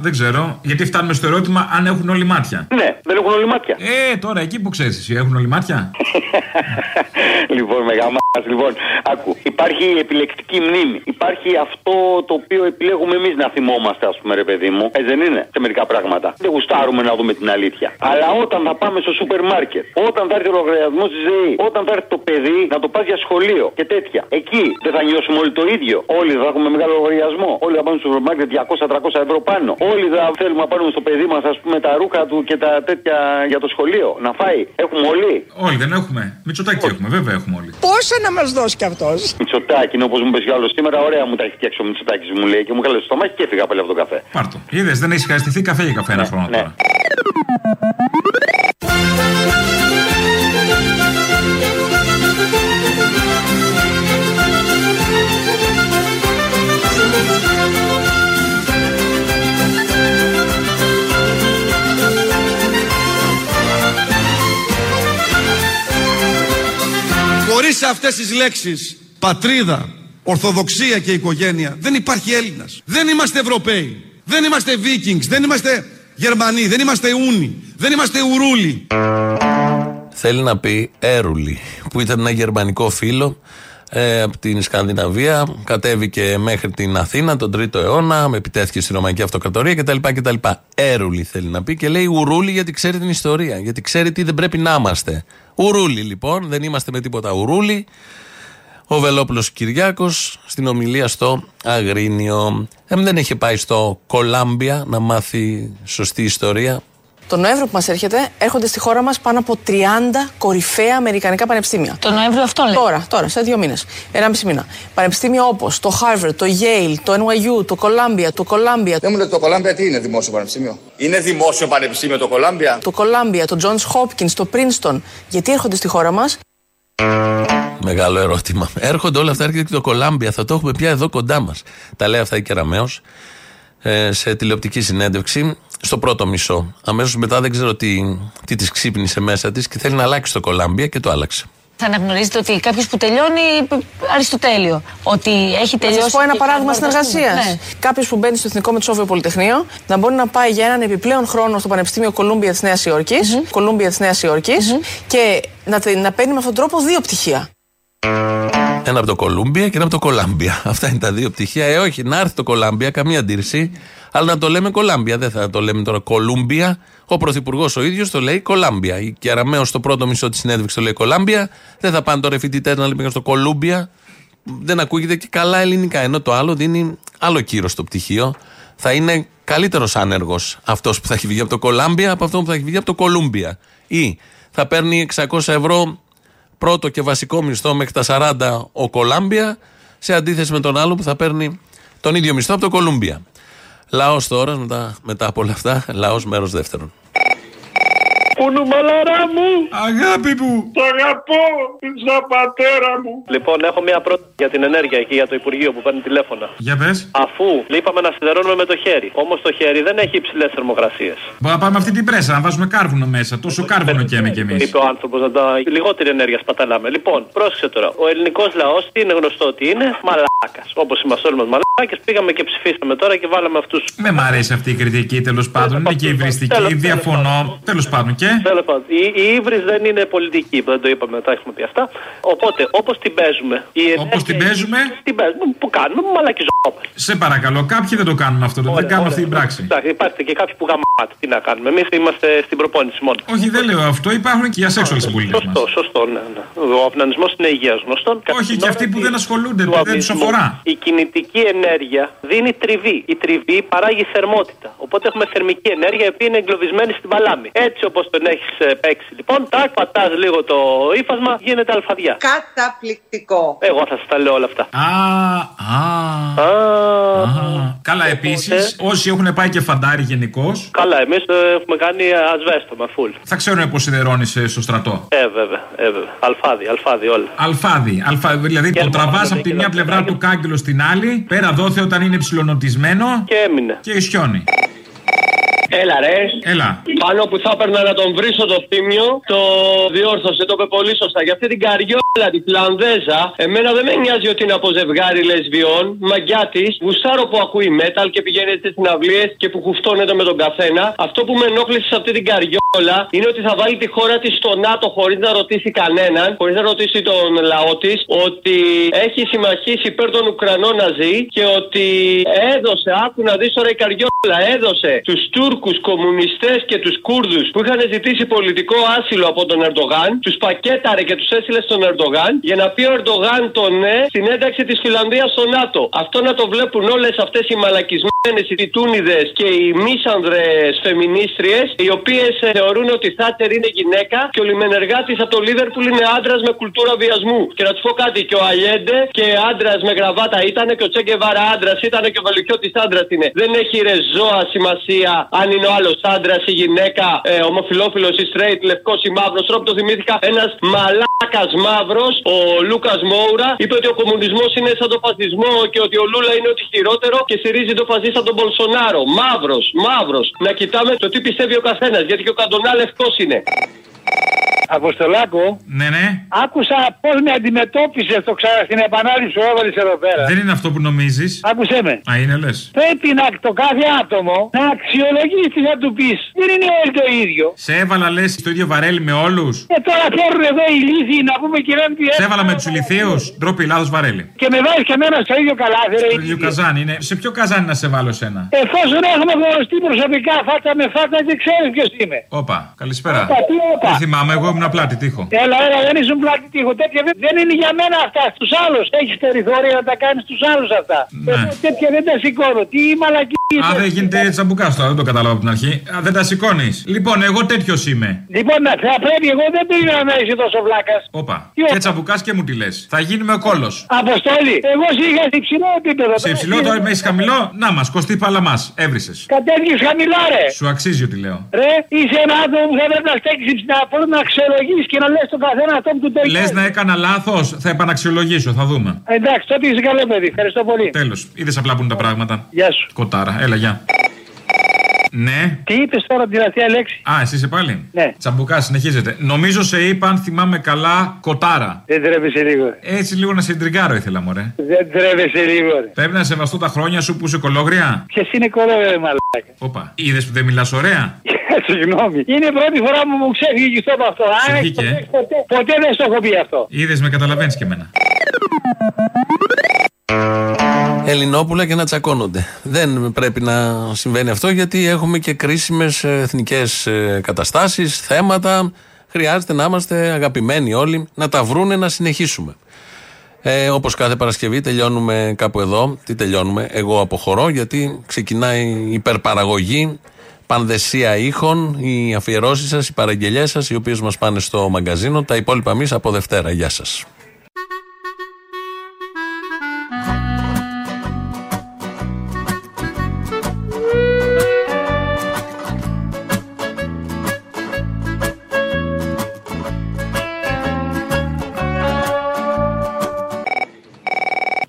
δεν ξέρω. Γιατί φτάνουμε στο ερώτημα αν έχουν όλοι μάτια. Ναι, δεν έχουν όλοι μάτια. Ε, τώρα εκεί που ξέρεις εσύ, έχουν όλοι μάτια; λοιπόν, μεγαμά, λοιπόν, άκου. Υπάρχει η επιλεκτική μνήμη. Υπάρχει αυτό το οποίο επιλέγουμε εμείς να θυμόμαστε, ας πούμε, ρε παιδί μου. Ε, δεν είναι σε μερικά πράγματα. Δεν γουστάρουμε να δούμε την αλήθεια. Αλλά όταν θα πάμε στο σούπερ μάρκετ, όταν θα έρθει ο λογαριασμός τη ΔΕΗ, όταν θα έρθει το παιδί να το πας για σχολείο και τέτοια. Εκεί δεν θα νιώσουμε όλοι το ίδιο. Όλοι θα έχουμε μεγάλο λογαριασμό. Όλοι θα πάμε στο σούπερ μάρκετ 200-300 ευρώ πάνω. Όλοι θα θέλουμε να πάρουμε στο παιδί μας, ας πούμε, τα ρούχα του και τα τέτοια για το σχολείο. Να φάει. Έχουμε όλοι. Όλοι δεν έχουμε. Μητσοτάκι έχουμε, βέβαια έχουμε όλοι. Πόσα να μας δώσει κι αυτός; Μητσοτάκι είναι όπως μου είπε κι άλλος σήμερα. Ωραία μου τα έχει φτιάξει ο Μητσοτάκι μου λέει και μου καλέσει στο στομάχι και έφυγα πάλι από τον καφέ. Πάρτο. Είδες, δεν έχει χαριστηθεί καφέ για καφέ ένα χρόνο ναι. τώρα. Χωρίς αυτές τις λέξεις πατρίδα, ορθοδοξία και οικογένεια δεν υπάρχει Έλληνας. Δεν είμαστε Ευρωπαίοι. Δεν είμαστε Vikings. Δεν είμαστε Γερμανοί. Δεν είμαστε Ούνοι. Δεν είμαστε Ουρούλοι. Θέλει να πει Έρουλη, που ήταν ένα γερμανικό φίλο ε, από την Σκανδιναβία. Κατέβηκε μέχρι την Αθήνα τον 3ο αιώνα, με επιτέθηκε στη Ρωμαϊκή Αυτοκρατορία κτλ. κτλ. Έρουλη θέλει να πει και λέει Ουρούλη γιατί ξέρει την ιστορία. Γιατί ξέρει τι δεν πρέπει να είμαστε. Ουρούλη λοιπόν, δεν είμαστε με τίποτα ουρούλη. Ο Βελόπουλος Κυριάκος στην ομιλία στο Αγρίνιο. Ε, δεν είχε πάει στο Κολάμπια να μάθει σωστή ιστορία. Το Νοέμβριο που μας έρχεται, έρχονται στη χώρα μας πάνω από 30 κορυφαία Αμερικανικά πανεπιστήμια. Το Νοέμβριο αυτό λέει. Τώρα, τώρα, σε δύο μήνες. Ένα μισή μήνα. Πανεπιστήμια όπως το Harvard, το Yale, το NYU, το Columbia, το Columbia. Δεν μου λέτε το Columbia τι είναι δημόσιο πανεπιστήμιο; Είναι δημόσιο πανεπιστήμιο το Columbia. Το Columbia, το Johns Hopkins, το Princeton. Γιατί έρχονται στη χώρα μας; Μεγάλο ερώτημα. Έρχονται όλα αυτά, έρχεται και το Κολάμπια. Θα το έχουμε πια εδώ κοντά μας. Τα λέει αυτά η Κεραμαίο ε, σε τηλεοπτική συνέντευξη στο πρώτο μισό. Αμέσως μετά δεν ξέρω τι, τι της ξύπνησε μέσα της και θέλει να αλλάξει το Κολάμπια και το άλλαξε. Θα αναγνωρίζετε ότι κάποιος που τελειώνει Αριστοτέλειο. Ότι έχει τελειώσει. Να σας πω ένα και παράδειγμα Harvard, ας πούμε. συνεργασία. Ναι. Κάποιος που μπαίνει στο Εθνικό Μετσόβιο Πολυτεχνείο να μπορεί να πάει για έναν επιπλέον χρόνο στο Πανεπιστήμιο Κολούμπια της Νέας Υόρκης Κολούμπια της Νέας Υόρκης, και να, τε- να παίρνει με αυτόν τον τρόπο δύο πτυχία. Ένα από το Κολούμπια και ένα από το Κολάμπια. Αυτά είναι τα δύο πτυχία. Ε, όχι, να έρθει το Κολάμπια, καμία αντίρρηση. Αλλά να το λέμε Κολάμπια, δεν θα το λέμε τώρα Κολούμπια. Ο Πρωθυπουργός ο ίδιος το λέει Κολάμπια. Η Κεραμαίο στο πρώτο μισό της συνέντευξης το λέει Κολάμπια. Δεν θα πάνε τώρα οι φοιτητές να λένε στο Κολούμπια. Δεν ακούγεται και καλά ελληνικά. Ενώ το άλλο δίνει άλλο κύρος στο πτυχίο. Θα είναι καλύτερος άνεργος αυτός που θα έχει βγει από το Κολάμπια από αυτό που θα έχει βγει από το Κολούμπια. Ή θα παίρνει 600 ευρώ πρώτο και βασικό μισθό μέχρι τα 40 ο Κολάμπια, σε αντίθεση με τον άλλο που θα παίρνει τον ίδιο μισθό από το Κολούμπια. Λαός τώρα, μετά, μετά από όλα αυτά, λαός μέρος δεύτερον. Πού μαλαρά μου! Αγάπη μου! Το αγαπώ! Σαν πατέρα μου! Λοιπόν, έχω μια πρόταση για την ενέργεια εκεί για το Υπουργείο που παίρνει τηλέφωνα. Για πες. Αφού είπαμε να σιδερώνουμε με το χέρι. Όμως το χέρι δεν έχει υψηλές θερμοκρασίες. Μπορούμε να πάμε αυτή την πρέσα, να βάζουμε κάρβουνο μέσα. Τόσο κάρβουνο καίμε κι εμείς. Είπε ο άνθρωπος να τα. λιγότερη ενέργεια σπαταλάμε. Λοιπόν, πρόσεξε τώρα. Ο ελληνικός λαός τι είναι γνωστό ότι είναι; Μαλάκας. Όπως είμαστε όλοι μας μαλάκες, πήγαμε και ψηφίσαμε τώρα και βάλαμε αυτού. Δεν μ' αρέσει αυτή η κριτική τέλος πάντων. Είναι και υβριστική. Διαφωνώ. Τέλος πάντων και. Τέλος πάντων. Η, η ύβρις δεν είναι πολιτική. Δεν το είπαμε, τα έχουμε πει αυτά. Οπότε, όπως την παίζουμε. Όπως την παίζουμε. Την παίζουμε. Που κάνουμε, μαλακιζόμαστε. Σε παρακαλώ, κάποιοι δεν το κάνουν αυτό. δεν κάνουν αυτή την πράξη. Εντάξει, υπάρχουν και κάποιοι που γαμάτε. Τι να κάνουμε. Εμείς είμαστε στην προπόνηση μόνο. Όχι, δεν λέω αυτό. Υπάρχουν και για σεξουαλ συμπολίτε. Σωστό, σωστό. Ναι, ναι. Ο αυνανισμός είναι υγείας γνωστό. Όχι, και αυτοί που δεν ασχολούνται, που δεν του αφορά. Η κινητική ενέργεια δίνει τριβή. Η τριβή παράγει θερμότητα. Οπότε έχουμε θερμική ενέργεια η οποία είναι εγκλωβισμένη στην παλάμη. Έτσι όπως τον έχεις παίξει λοιπόν, τάκ, πατάς λίγο το ύφασμα, γίνεται αλφαδιά. Καταπληκτικό. Εγώ θα σας τα λέω όλα αυτά. Α, α. Καλά, επίσης, όσοι έχουν πάει και φαντάρι γενικώς. Καλά, εμείς έχουμε κάνει ασβέστομα, φουλ. Θα ξέρουν πώς σιδερώνει στο στρατό. Ε, βέβαια, ε, βέβαια. Αλφάδι, αλφάδι όλα. Αλφάδι, αλφάδι. Δηλαδή το τραβάς από τη μια πλευρά του κάγκελο στην άλλη, πέρα δόθε όταν είναι ψιλονοτισμένο. Και έμεινε. Και ισιώνει. Έλα ρε. Έλα. Πάνω που θα έπαιρνα να τον βρίσω το θύμιο, το διόρθωσε, το είπε πολύ σωστά. Για αυτή την καριόλα, της Φλανδέζα, εμένα δεν με νοιάζει ότι είναι από ζευγάρι λεσβιών, μαγκιά τη, γουστάρω που ακούει metal και πηγαίνει στις συναυλίες και που κουφτώνεται με τον καθένα. Αυτό που με ενόχλησε σε αυτή την καριόλα είναι ότι θα βάλει τη χώρα της στο ΝΑΤΟ χωρίς να ρωτήσει κανέναν, χωρίς να ρωτήσει τον λαό της, ότι έχει συμμαχίσει υπέρ των Ουκρανών να ζει και ότι έδωσε, άκου να δεις τώρα η καριόλα, έδωσε τους Τούρκους Τούρκους κομμουνιστές και τους Κούρδους που είχαν ζητήσει πολιτικό άσυλο από τον Ερντογάν, τους πακέταρε και τους έστειλε στον Ερντογάν για να πει ο Ερντογάν το ναι στην ένταξη της Φιλανδίας στο ΝΑΤΟ. Αυτό να το βλέπουν όλες αυτές οι μαλακισμένες, οι τιτούνιδε και οι μίσανδρες φεμινίστριες, οι οποίες θεωρούν ότι η Θάτσερ είναι γυναίκα και ο λιμενεργάτης από το Λίβερπουλ είναι άντρας με κουλτούρα βιασμού. Και να τους πω κάτι, και ο Αλιέντε και άντρας με γραβάτα ήταν και ο Τσε Γκεβάρα άντρας ήταν και ο Βελουχιώτης άντρας είναι. Δεν έχει ρεζόα σημασία αν είναι ο άλλος άντρας ή γυναίκα, ε, ομοφυλόφιλος ή straight, λευκός ή μαύρος. Τρόπο το θυμήθηκα ένας μαλάκας μαύρος, ο Λούκας Μόουρα, είπε ότι ο κομμουνισμός είναι σαν το φασισμό και ότι ο Λούλα είναι ό,τι χειρότερο και στηρίζει το φασίστα τον Μπολσονάρο. Μαύρος, μαύρος. Να κοιτάμε το τι πιστεύει ο καθένας, γιατί και ο Καντονά λευκός είναι. Αποστολάκο. Ναι, ναι. Άκουσα πώς με αντιμετώπισες το ξα... στην επανάληψη που έβαλες εδώ πέρα. Δεν είναι αυτό που νομίζεις. Άκουσέ με. Α, είναι λες. Πρέπει να το κάθε άτομο να αξιολογήσει τι θα του πεις. Δεν είναι όλοι το ίδιο. Σε έβαλα λες στο ίδιο βαρέλι με όλους. Και τώρα φέρνουν εδώ οι λύθοι να πούμε και δεν Σε έβαλα με τους ηλικίου. Ντροπή, λάθος βαρέλι. Και με βάζεις και εμένα στο ίδιο καλάθι, ρε. Στο ίδιο καζάνι είναι. Σε ποιο καζάνι να σε βάλω σένα; Εφόσον έχουμε γνωριστεί προσωπικά, φάτα με φάτα και ξέρεις ποιος είμαι. Όπα, καλησπέρα. Όπα, τι όπα. Δεν θυμάμαι, εγώ ήμουν πλάτη τείχο. Έλα, έλα, δεν ήσουν πλάτη τείχο. Τέτοια δεν, δεν είναι για μένα αυτά. Στους άλλους. Έχεις περιθώρια να τα κάνεις στους άλλους αυτά. Ναι. Εγώ τέτοια δεν τα σηκώνω. Τι μαλακή. Α, δεν γίνεται τσαμπουκά τώρα, δεν το κατάλαβα από την αρχή. Α, δεν τα σηκώνεις. Λοιπόν, εγώ τέτοιος είμαι. Λοιπόν, θα πρέπει, εγώ δεν περίμενα να είσαι τόσο βλάκας. Όπα. Και τσαμπουκά και μου τι λες. Θα γίνουμε ο κόλος. Αποστόλη, εγώ είχα σε υψηλό επίπεδο. Σε υψηλό τώρα με έχεις χαμηλό; Να μας, κοστί παλαμάς. Έβρισες. Κατέβηκες χαμηλά, ρε. Σου αξίζει ότι λέω. Ρε, είσαι ένα άτομο που θα πρέπει να στέξει να μπορεί να αξιολογήσει και να λες τον καθένα αυτό που του το Λες να έκανα λάθος, θα επαναξιολογήσω, θα δούμε. Εντάξει, τότε είσαι καλό παιδί. Ευχαριστώ πολύ. Τέλος. Είδες απλά που είναι τα πράγματα. Γεια σου. Κοτάρα, έλα, γεια. Ναι. Τι είπες τώρα την αστεία λέξη; Α, εσύ είσαι πάλι. Ναι. Τσαμπουκά, συνεχίζεται. Νομίζω σε είπα, αν θυμάμαι καλά, κοτάρα. Δεν τρέβεσαι λίγο. Έτσι λίγο να σε τριγκάρω ήθελα, μωρέ. Δεν τρέβεσαι λίγο. Ρε. Πρέπει να σεβαστώ τα χρόνια σου που είσαι κολόγρια. Ποιο είναι κολόγρια, μαλάκα; Όπα. Είδες που δεν μιλάς ωραία; Συγγνώμη. Είναι η πρώτη φορά που μου ξέφυγε αυτό από αυτό. Σε βγήκε, ε. ποτέ, ποτέ δεν στο έχω πει αυτό. Είδες με καταλαβαίνεις και εμένα. Ελληνόπουλα και να τσακώνονται. Δεν πρέπει να συμβαίνει αυτό γιατί έχουμε και κρίσιμες εθνικές καταστάσεις, θέματα. Χρειάζεται να είμαστε αγαπημένοι όλοι, να τα βρούνε να συνεχίσουμε. Ε, Όπως κάθε Παρασκευή τελειώνουμε κάπου εδώ. Τι τελειώνουμε, εγώ αποχωρώ γιατί ξεκινάει η υπερπαραγωγή, πανδεσία ήχων, οι αφιερώσεις σας, οι παραγγελίε σας, οι οποίες μας πάνε στο μαγκαζίνο. Τα υπόλοιπα εμείς από Δευτέρα. Γεια σας.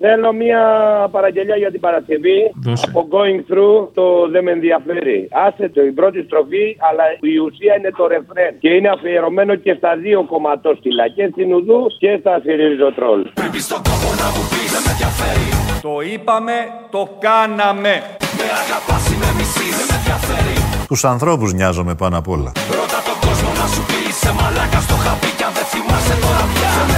Θέλω μια παραγγελιά για την Παρασκευή. Δώσε. Από going through το δεν με ενδιαφέρει. Άσε το, η πρώτη στροφή, αλλά η ουσία είναι το ρεφρέν. Και είναι αφιερωμένο και στα δύο κομματόστιλα. Και στην Ουδού και στα Σιριζοτρόλ. Το είπαμε, το κάναμε. Τους ανθρώπους νοιάζομαι πάνω απ' όλα. Τροπή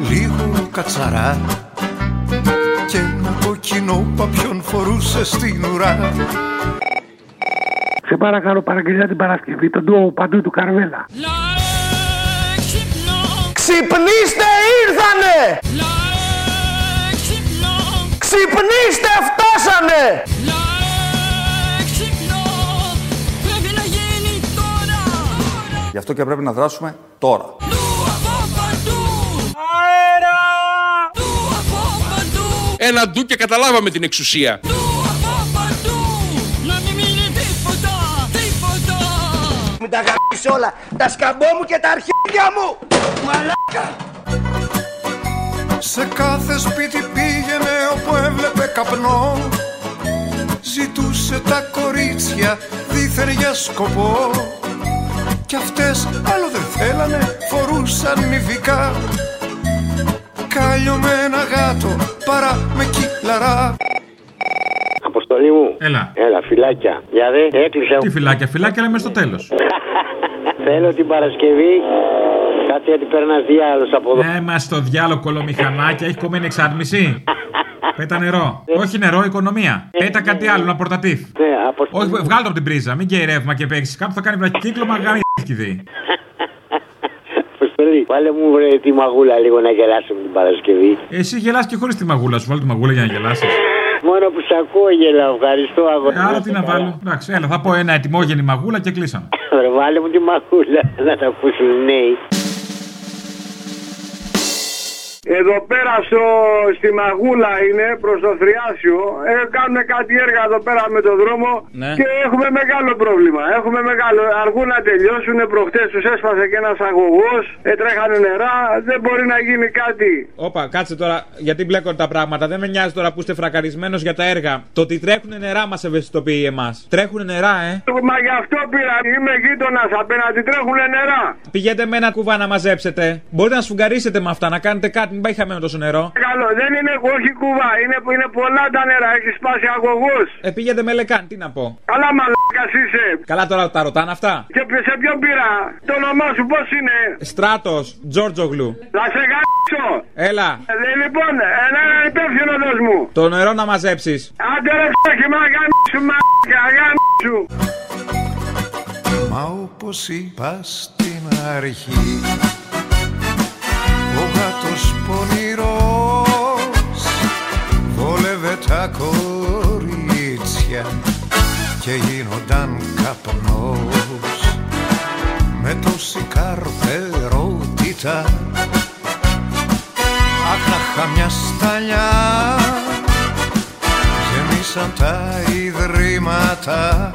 λίγο κατσαρά Και ένα κοκκινό παπιόν φορούσε στην ουρά Σε παρακαλώ παραγγελιά την Παρασκευή, τον ντουο παντού του Καρβέλα. Ξυπνήστε ήρθανε! Ξυπνήστε φτάσανε! Γι' αυτό και πρέπει να δράσουμε τώρα. Ένα ντου και καταλάβαμε την εξουσία. Μην τα γαμίσεις όλα, τα σκαμπό μου και τα αρχίδια μου! Μαλάκα! Σε κάθε σπίτι πήγαινε όπου έβλεπε καπνό Ζητούσε τα κορίτσια δίθεν για σκοπό Κι αυτές άλλο δεν θέλανε, φορούσαν νηφικά Κάλιο με ένα γάτο παρά με κύλαρα Αποστολή μου. Έλα. Έλα, φυλάκια. Για δε, έκλεισα. Τι φυλάκια, φυλάκια λέμε στο τέλος. Θέλω την Παρασκευή. Κάτσε γιατί παίρνει ένα διάλογο από εδώ. Ναι, μα στο διάλογο κολομηχανάκια έχει κομμένη εξάρτηση. Πέτα νερό. Όχι νερό, οικονομία. Πέτα κάτι άλλο, ένα πορτατίφ. Ναι, από... Όχι, βγάλω το από την πρίζα. Μην καίει ρεύμα και παίξεις. Κάπου θα κάνει βραχικύκλωμα γάμι δει. Αποστολή, βάλε μου βρε τη μαγούλα λίγο να γελάσουμε την Παρασκευή. Εσύ γελάς και χωρίς τη μαγούλα σου. Βάλει τη μαγούλα για να γελάσεις. Μόνο που σ' ακούω γελάω, ευχαριστώ αγόρι. Άρα τι να βάλω. Εντάξει, έλα, θα πω ένα ετοιμόγενη μαγούλα και κλείσαμε. Ρε, βάλε μου τη μαγούλα να τα ακούσουν οι νέοι. Εδώ πέρα στο, στη Μαγούλα είναι προς το Θριάσιο. Ε, κάνουν κάτι έργα εδώ πέρα με το δρόμο Ναι. και έχουμε μεγάλο πρόβλημα. Έχουμε μεγάλο. Αργούν να τελειώσουν. Προχτές τους έσπασε και ένας αγωγός. Ε, τρέχανε νερά. Δεν μπορεί να γίνει κάτι. Όπα, κάτσε τώρα, γιατί μπλέκονται τα πράγματα. Δεν με νοιάζει τώρα που είστε φρακαρισμένος για τα έργα. Το ότι τρέχουν νερά μας ευαισθητοποιεί εμάς. Τρέχουν νερά, ε. Μα γι' αυτό πήρα. Είμαι γείτονας απέναντι. Τρέχουν νερά. Πηγαίνετε με ένα κουβά να μαζέψετε. Μπορείτε να σφουγγαρίσετε με αυτά, να κάνετε κάτι, μην πάει χαμένο τόσο νερό. Καλό. Δεν είναι όχι κουβά. Είναι, είναι πολλά τα νερά. Έχεις σπάσει αγωγό. Ε, πήγαινε με λεκάν, τι να πω. Καλά μαλάκα είσαι. Καλά τώρα τα ρωτάνε αυτά. Και σε ποιον πήρα; Το όνομά σου πώς είναι; Στράτος, Τζόρτζογλου. Θα σε γάμισω. Έλα. Ε, λοιπόν, ένα υπεύθυνο δώσ' μου. Το νερό να μαζέψεις. Άντε ρε ξέχει, μα γάμισου, μα γάμισου. Μα όπως είπα στην αρχή Ο γάτος πονηρός. Βόλευε τα κορίτσια Και γίνονταν καπνός. Με τόση καρφερότητα Αχ να είχα μια σταλιά. Γεμίσαν τα ιδρύματα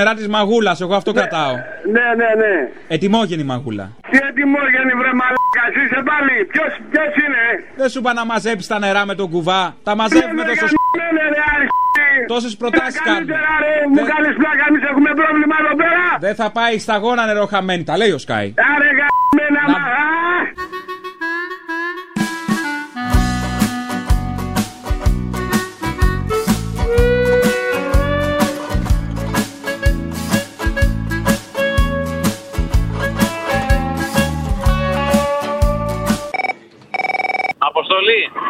της μαγούλας. Εγώ αυτό κρατάω. Ναι, ναι, ναι. Ετοιμόγενη μαγούλα. Τι ετοιμόγενη βρε μαλάκα, είσαι πάλι. Ποιος, ποιος είναι; Δεν σου είπα να μαζέψεις τα νερά με τον κουβά. Τα μαζεύουμε τόσο σ... Ναι, ρε, αρχή. Τόσες προτάσεις κάνουμε. Καλύτερα ρε, μου κάνεις πλάκα, εμείς έχουμε πρόβλημα εδώ πέρα. Δεν θα πάει σταγόνα νερό χαμένη. Τα λέει ο Σκάι. Άρε γαμμένα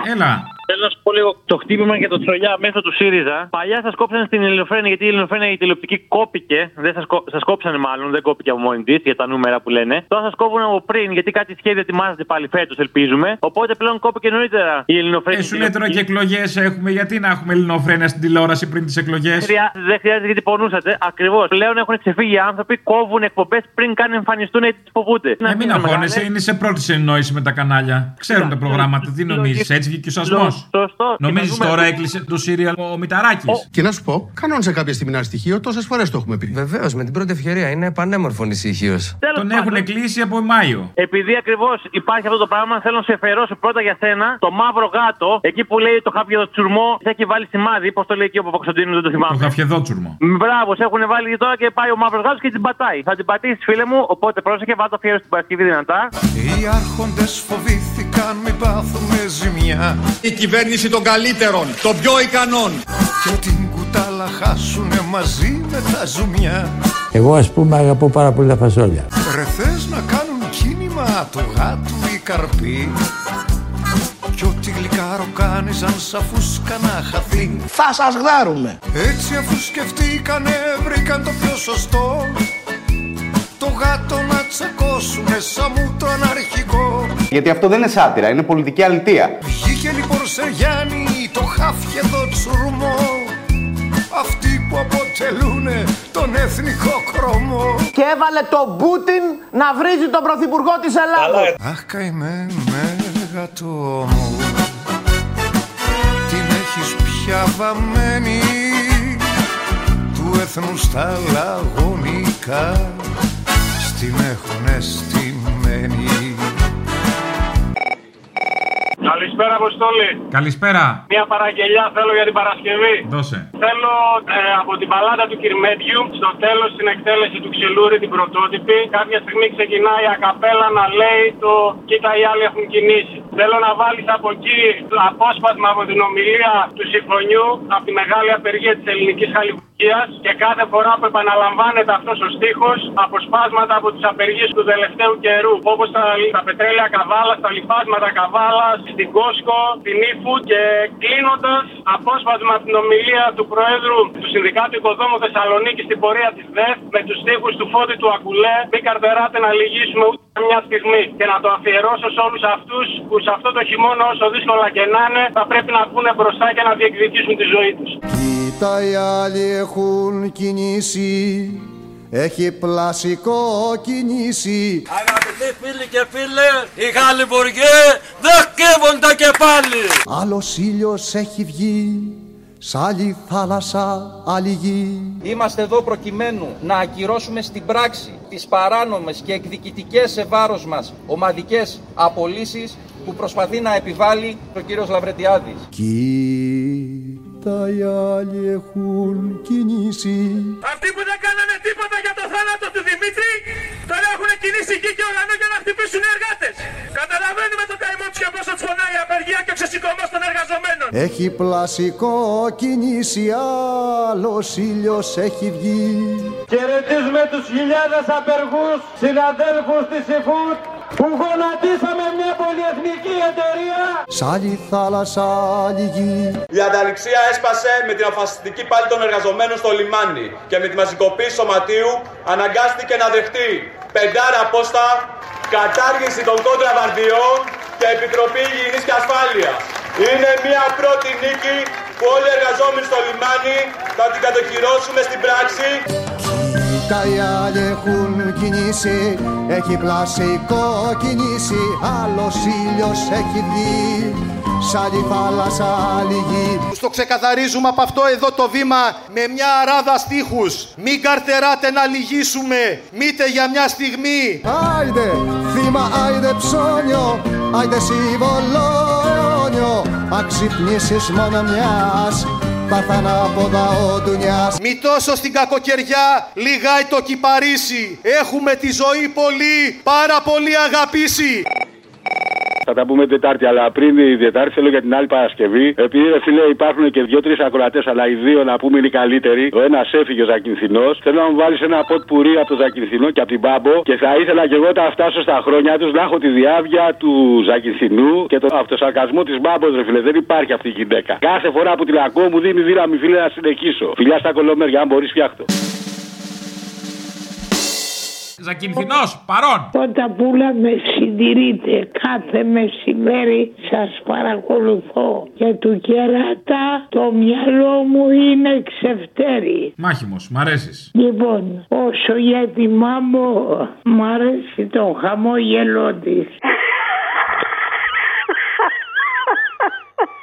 Έλα. Θέλω να σου πω λίγο το χτύπημα για το τσολιά μέσα του ΣΥΡΙΖΑ. Παλιά σας κόψανε στην Ελληνοφρένεια γιατί η Ελληνοφρένεια η τηλεοπτική κόπηκε. Δεν σας, κό- σας κόψανε μάλλον, δεν κόπηκε από μόνη της για τα νούμερα που λένε. Τώρα σας κόβουν από πριν γιατί κάτι σχέδια ετοιμάζεται πάλι φέτος, ελπίζουμε. Οπότε πλέον κόπηκε νωρίτερα η Ελληνοφρένεια. Ε, σου λέει τώρα και εκλογές έχουμε. Γιατί να έχουμε ελληνοφρένεια στην τηλεόραση πριν τις εκλογές; Δεν χρειάζεται, δεν χρειάζεται γιατί πονούσατε. Ακριβώς. Πλέον έχουν ξεφύγει οι άνθρωποι, κόβουν εκπομπές πριν καν εμφανιστούν γιατί τι φοβούνται. Ε, μην αγχώνεσαι, είναι σε πρώτη συνεννόηση με τα κανάλια. Ξέρουν τα προγράμματα, τι νομίζεις, έτσι βγήκε ο σασμός; Σωστό. Νομίζεις τώρα έκλεισε το σύριαλ ο Μηταράκης; Και να σου πω, κανόνισε κάποια στιγμή ένα στοιχείο, τόσες φορές το έχουμε πει. Βεβαίως, με την πρώτη ευκαιρία είναι πανέμορφος ησυχίω. Τον έχουν κλείσει από Μάιο. Επειδή ακριβώς υπάρχει αυτό το πράγμα, θέλω να σε εφερώσω πρώτα για σένα το μαύρο γάτο. Εκεί που λέει το χάπιο τσουρμό, σε έχει βάλει σημάδι. Πώς το λέει εκεί ο Παπαξοντίνου, δεν το θυμάμαι. Το χαφιεδότσουρμο. Μπράβο, σε έχουν βάλει τώρα και πάει ο μαύρος γάτος και την πατάει. Θα την πατήσεις, φίλε μου, οπότε πρόσεχε, βάλω το φιέρο στην Παρασκευή δυνατά. Οι άρχοντες φοβήθηκαν μην πάθουμε ζημιά Η κυβέρνηση των καλύτερων, των πιο ικανών. Και την κουτάλα χάσουνε μαζί με τα ζουμιά Εγώ ας πούμε αγαπώ πάρα πολύ τα φασόλια. Ρε θες να κάνουν κίνημα του γάτου οι καρποί Κι ό,τι γλυκάρο κάνεις αν σ' αφούσκα να χαθεί Θα σας γδάρουμε. Έτσι αφού σκεφτήκανε βρήκαν το πιο σωστό Το γάτο να τσακώσουνε σαν μου το αναρχικό. Γιατί αυτό δεν είναι σάτυρα, είναι πολιτική αλητεία. Βγήκε λοιπόν σε Γιάννη το χάφιεδο τσουρμό. Αυτοί που αποτελούν τον εθνικό κρόμο Και έβαλε τον Πούτιν να βρίζει τον πρωθυπουργό της Ελλάδος. Αχ καημένε γατό μου Την έχεις πια βαμμένη Του έθνου στα λαγωνικά Στην έχουνε στημένη Καλησπέρα, Αποστόλη. Καλησπέρα. Μια παραγγελιά θέλω για την Παρασκευή. Δώσε. Θέλω ε, από την παλάτα του Κυρμέντιου στο τέλος την εκτέλεση του Ξυλούρη, την πρωτότυπη. Κάποια στιγμή ξεκινάει η ακαπέλα να λέει το Κοίτα, οι άλλοι έχουν κινήσει. Θέλω να βάλεις από εκεί το απόσπασμα από την ομιλία του συμφωνιού από τη μεγάλη απεργία της ελληνικής χαλιβουργία και κάθε φορά που επαναλαμβάνεται αυτός ο στίχος αποσπάσματα από τις απεργίες του τελευταίου καιρού. Όπως τα, τα πετρέλαια καβάλα, τα λιπάσματα καβάλα, στην Κόσκο, την Ήφου και κλείνοντας απόσπασμα από την ομιλία του Προέδρου του Συνδικάτου Οικοδόμου Θεσσαλονίκη στην πορεία της ΔΕΦ με τους στίχους του Φώτη του Ακουλέ. Μην καρτεράτε να λυγίσουμε ούτε μια στιγμή και να το αφιερώσω σε όλους αυτούς που σε αυτό το χειμώνα, όσο δύσκολα και να είναι, θα πρέπει να βγουν μπροστά και να διεκδικήσουν τη ζωή τους. Κοίτα οι άλλοι έχουν κινήσει Έχει πλασικό κινήσει Αγαπητοί φίλοι και φίλοι, οι Γαλλιβουργοί δεν καίγονται και πάλι. Άλλος ήλιος έχει βγει Σ' άλλη θάλασσα άλλη γη Είμαστε εδώ προκειμένου να ακυρώσουμε στην πράξη τις παράνομες και εκδικητικές σε βάρος μας ομαδικές απολύσεις που προσπαθεί να επιβάλλει ο κύριος Λαβρετιάδης. Κοίτα οι άλλοι έχουν κινήσει Αυτοί που δεν κάνανε τίποτα για το θάνατο του Δημήτρη, τώρα έχουν κινήσει γη και ουρανό για να χτυπήσουν οι εργάτες. Καταλαβαίνουμε το καημό τους και πόσο τους φωνάει η απεργία και ο ξεσηκωμός των εργαζομένων. Έχει πλασικό κινήσει Άλλος ήλιος έχει βγει. Χαιρετίζουμε τους χιλιάδες απεργούς συναδέλφους της ΕΦΟΥΤ που γονατίσαμε μια πολυεθνική εταιρεία. Σ' άλλη θάλασσα άλλη γη. Η ανταληξία έσπασε με την αφασιστική πάλη των εργαζομένων στο λιμάνι και με τη μαζικοποίηση σωματείου αναγκάστηκε να δεχτεί πεντάρα πόστα, κατάργηση των κόντραβαρδιών και Επιτροπή Υγιεινής και Ασφάλειας. Είναι μια πρώτη νίκη που όλοι οι εργαζόμενοι στο λιμάνι θα την κατοχυρώσουμε στην πράξη. Τα οι άλλοι έχουν κινήσει, έχει πλασικό κινήσει, άλλος ήλιος έχει βγει, σαν τη θάλασσα άλλη γη. Στο ξεκαθαρίζουμε από αυτό εδώ το βήμα με μια αράδα στίχους. Μην καρτεράτε να λυγίσουμε, μήτε για μια στιγμή. Άιντε θύμα, άιντε ψώνιο, άιντε συμβολόνιο, αν ξυπνήσεις μόνο μιας, τα θανάποδα ο ντουνιάς. Μη τόσο στην κακοκαιριά λιγάει το κυπαρίσι. Έχουμε τη ζωή πολύ, πάρα πολύ αγαπήσει. Θα τα πούμε Τετάρτη, αλλά πριν η Τετάρτη θέλω για την άλλη Παρασκευή. Επειδή ρε φίλε υπάρχουν και δύο-τρει ακροατές, αλλά οι δύο να πούμε είναι οι καλύτεροι. Ο ένας έφυγε ο Ζακυνθινός. Θέλω να μου βάλεις ένα ποτ πουρί από το Ζακυνθινό και από την Πάμπο. Και θα ήθελα και εγώ όταν φτάσω στα χρόνια τους να έχω τη διάβια του Ζακυνθινού και τον αυτοσαρκασμό της Μπάμπος, ρε φίλε. Δεν υπάρχει αυτή η γυναίκα. Κάθε φορά που την ακούω μου δίνει δύναμη, φίλε, να συνεχίσω. Φιλιά στα κολομέρια, αν μπορείς, φτιάχτω. Ζακυνθινός, παρόν. Όταν πουλα με συντηρείτε κάθε μεσημέρι σας παρακολουθώ και του κερατά το μυαλό μου είναι ξεφτέρι. Μάχημος, μ' αρέσεις. Λοιπόν, όσο για τη μάμο, μ' αρέσει το χαμόγελό της.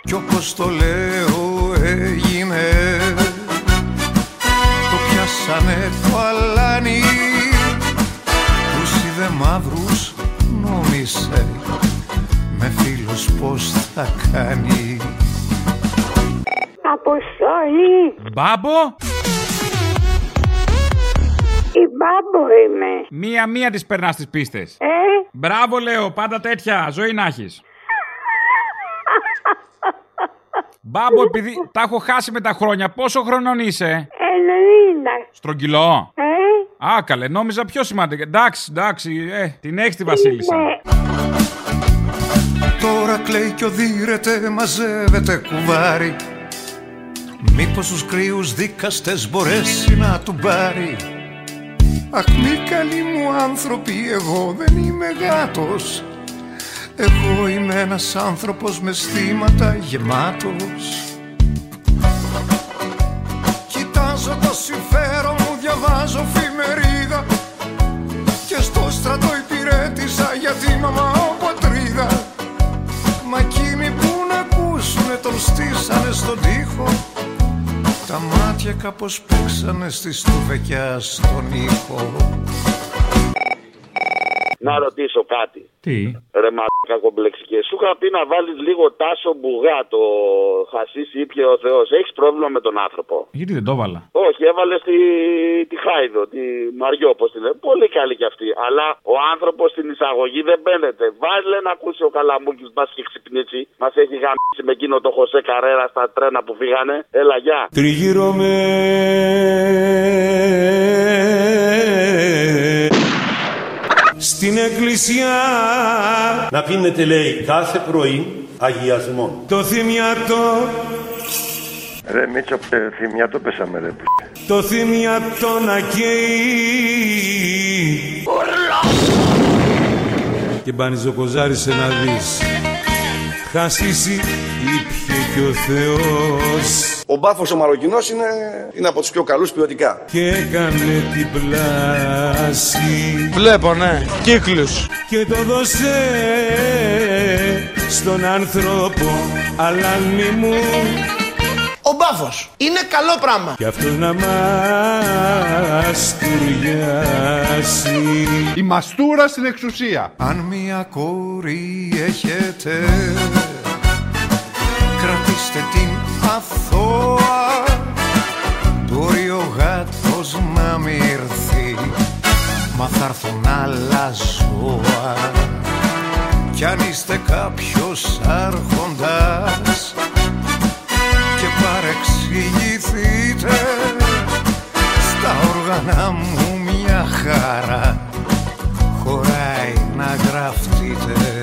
Κι όπως το λέω έγινε Το πιάσανε το αλάνι Τους είδε μαύρους νόμισε Με φίλους πως θα κάνει Αποστολή, Μπάμπο, η μπάμπο είμαι. μία-μία τις περνάς τις πίστες. Ε, Μπράβο, λέω, πάντα τέτοια. Ζωή να έχει. Μπάμπο, επειδή τα έχω χάσει με τα χρόνια, πόσο χρονών είσαι, ενενήντα. Στρογγυλό. Ε, Α, καλέ, νόμιζα πιο σημαντικό. Εντάξει, εντάξει, ε, την έχεις τη Βασίλισσα. ναι. Τώρα κλαίει κι οδύρεται, μαζεύεται κουβάρι Μήπως τους κρύους δίκαστες μπορέσει να του πάρει Αχ μη καλοί μου άνθρωποι, εγώ δεν είμαι γάτος Εγώ είμαι ένας άνθρωπος με στήματα γεμάτος τον στήσανε στον τοίχο. Τα μάτια κάπως παίξανε στη στουβεκιά στον ήχο Να ρωτήσω κάτι. Τι; Ρε μα κακομπλεξικέ. Σου είχα πει να βάλεις λίγο τάσο μπουγά το χασίσι ήπια ο Θεός. Έχεις πρόβλημα με τον άνθρωπο; Γιατί δεν το έβαλα; Όχι, έβαλες τη, τη Χάιδο, τη Μαριό, πώ την λένε. Πολύ καλή κι αυτή. Αλλά ο άνθρωπος στην εισαγωγή δεν μπαίνεται. Βάλε να ακούσει ο Καλαμούκης, μα έχει ξυπνήσει. Μας έχει γαμίσει με εκείνο το Χωσέ Καρέρα στα τρένα που φύγανε. Έλα, γεια. Τριγύρω με στην εκκλησιά Να πίνετε λέει κάθε πρωί αγιασμό. το θυμιατό. Ρε Μίτσο, ε, θυμιά πέσαμε ρε. το θυμιατό να καίει. Και μπανιζοκοζάρισε να δεις. Χασίσει ήπια και ο Θεός Ο μπάφος ο Μαροκινός είναι, είναι από τους πιο καλούς ποιοτικά. και έκανε την πλάση Βλέπω, ναι. Κύκλους. και το δώσε στον άνθρωπο αλλά μη μου Ο μπάφος. Είναι καλό πράγμα. κι αυτός να μας τουριάσει Η μαστούρα στην εξουσία. Αν μια κόρη έχετε κρατήστε την αθώα. Μπορεί ο γάτος να μη ήρθε, Μα θα έρθουν άλλα ζώα. Κι αν είστε κάποιος άρχοντας Και παρεξηγηθείτε Στα όργανα μου μια χαρά Χωράει να γραφτείτε.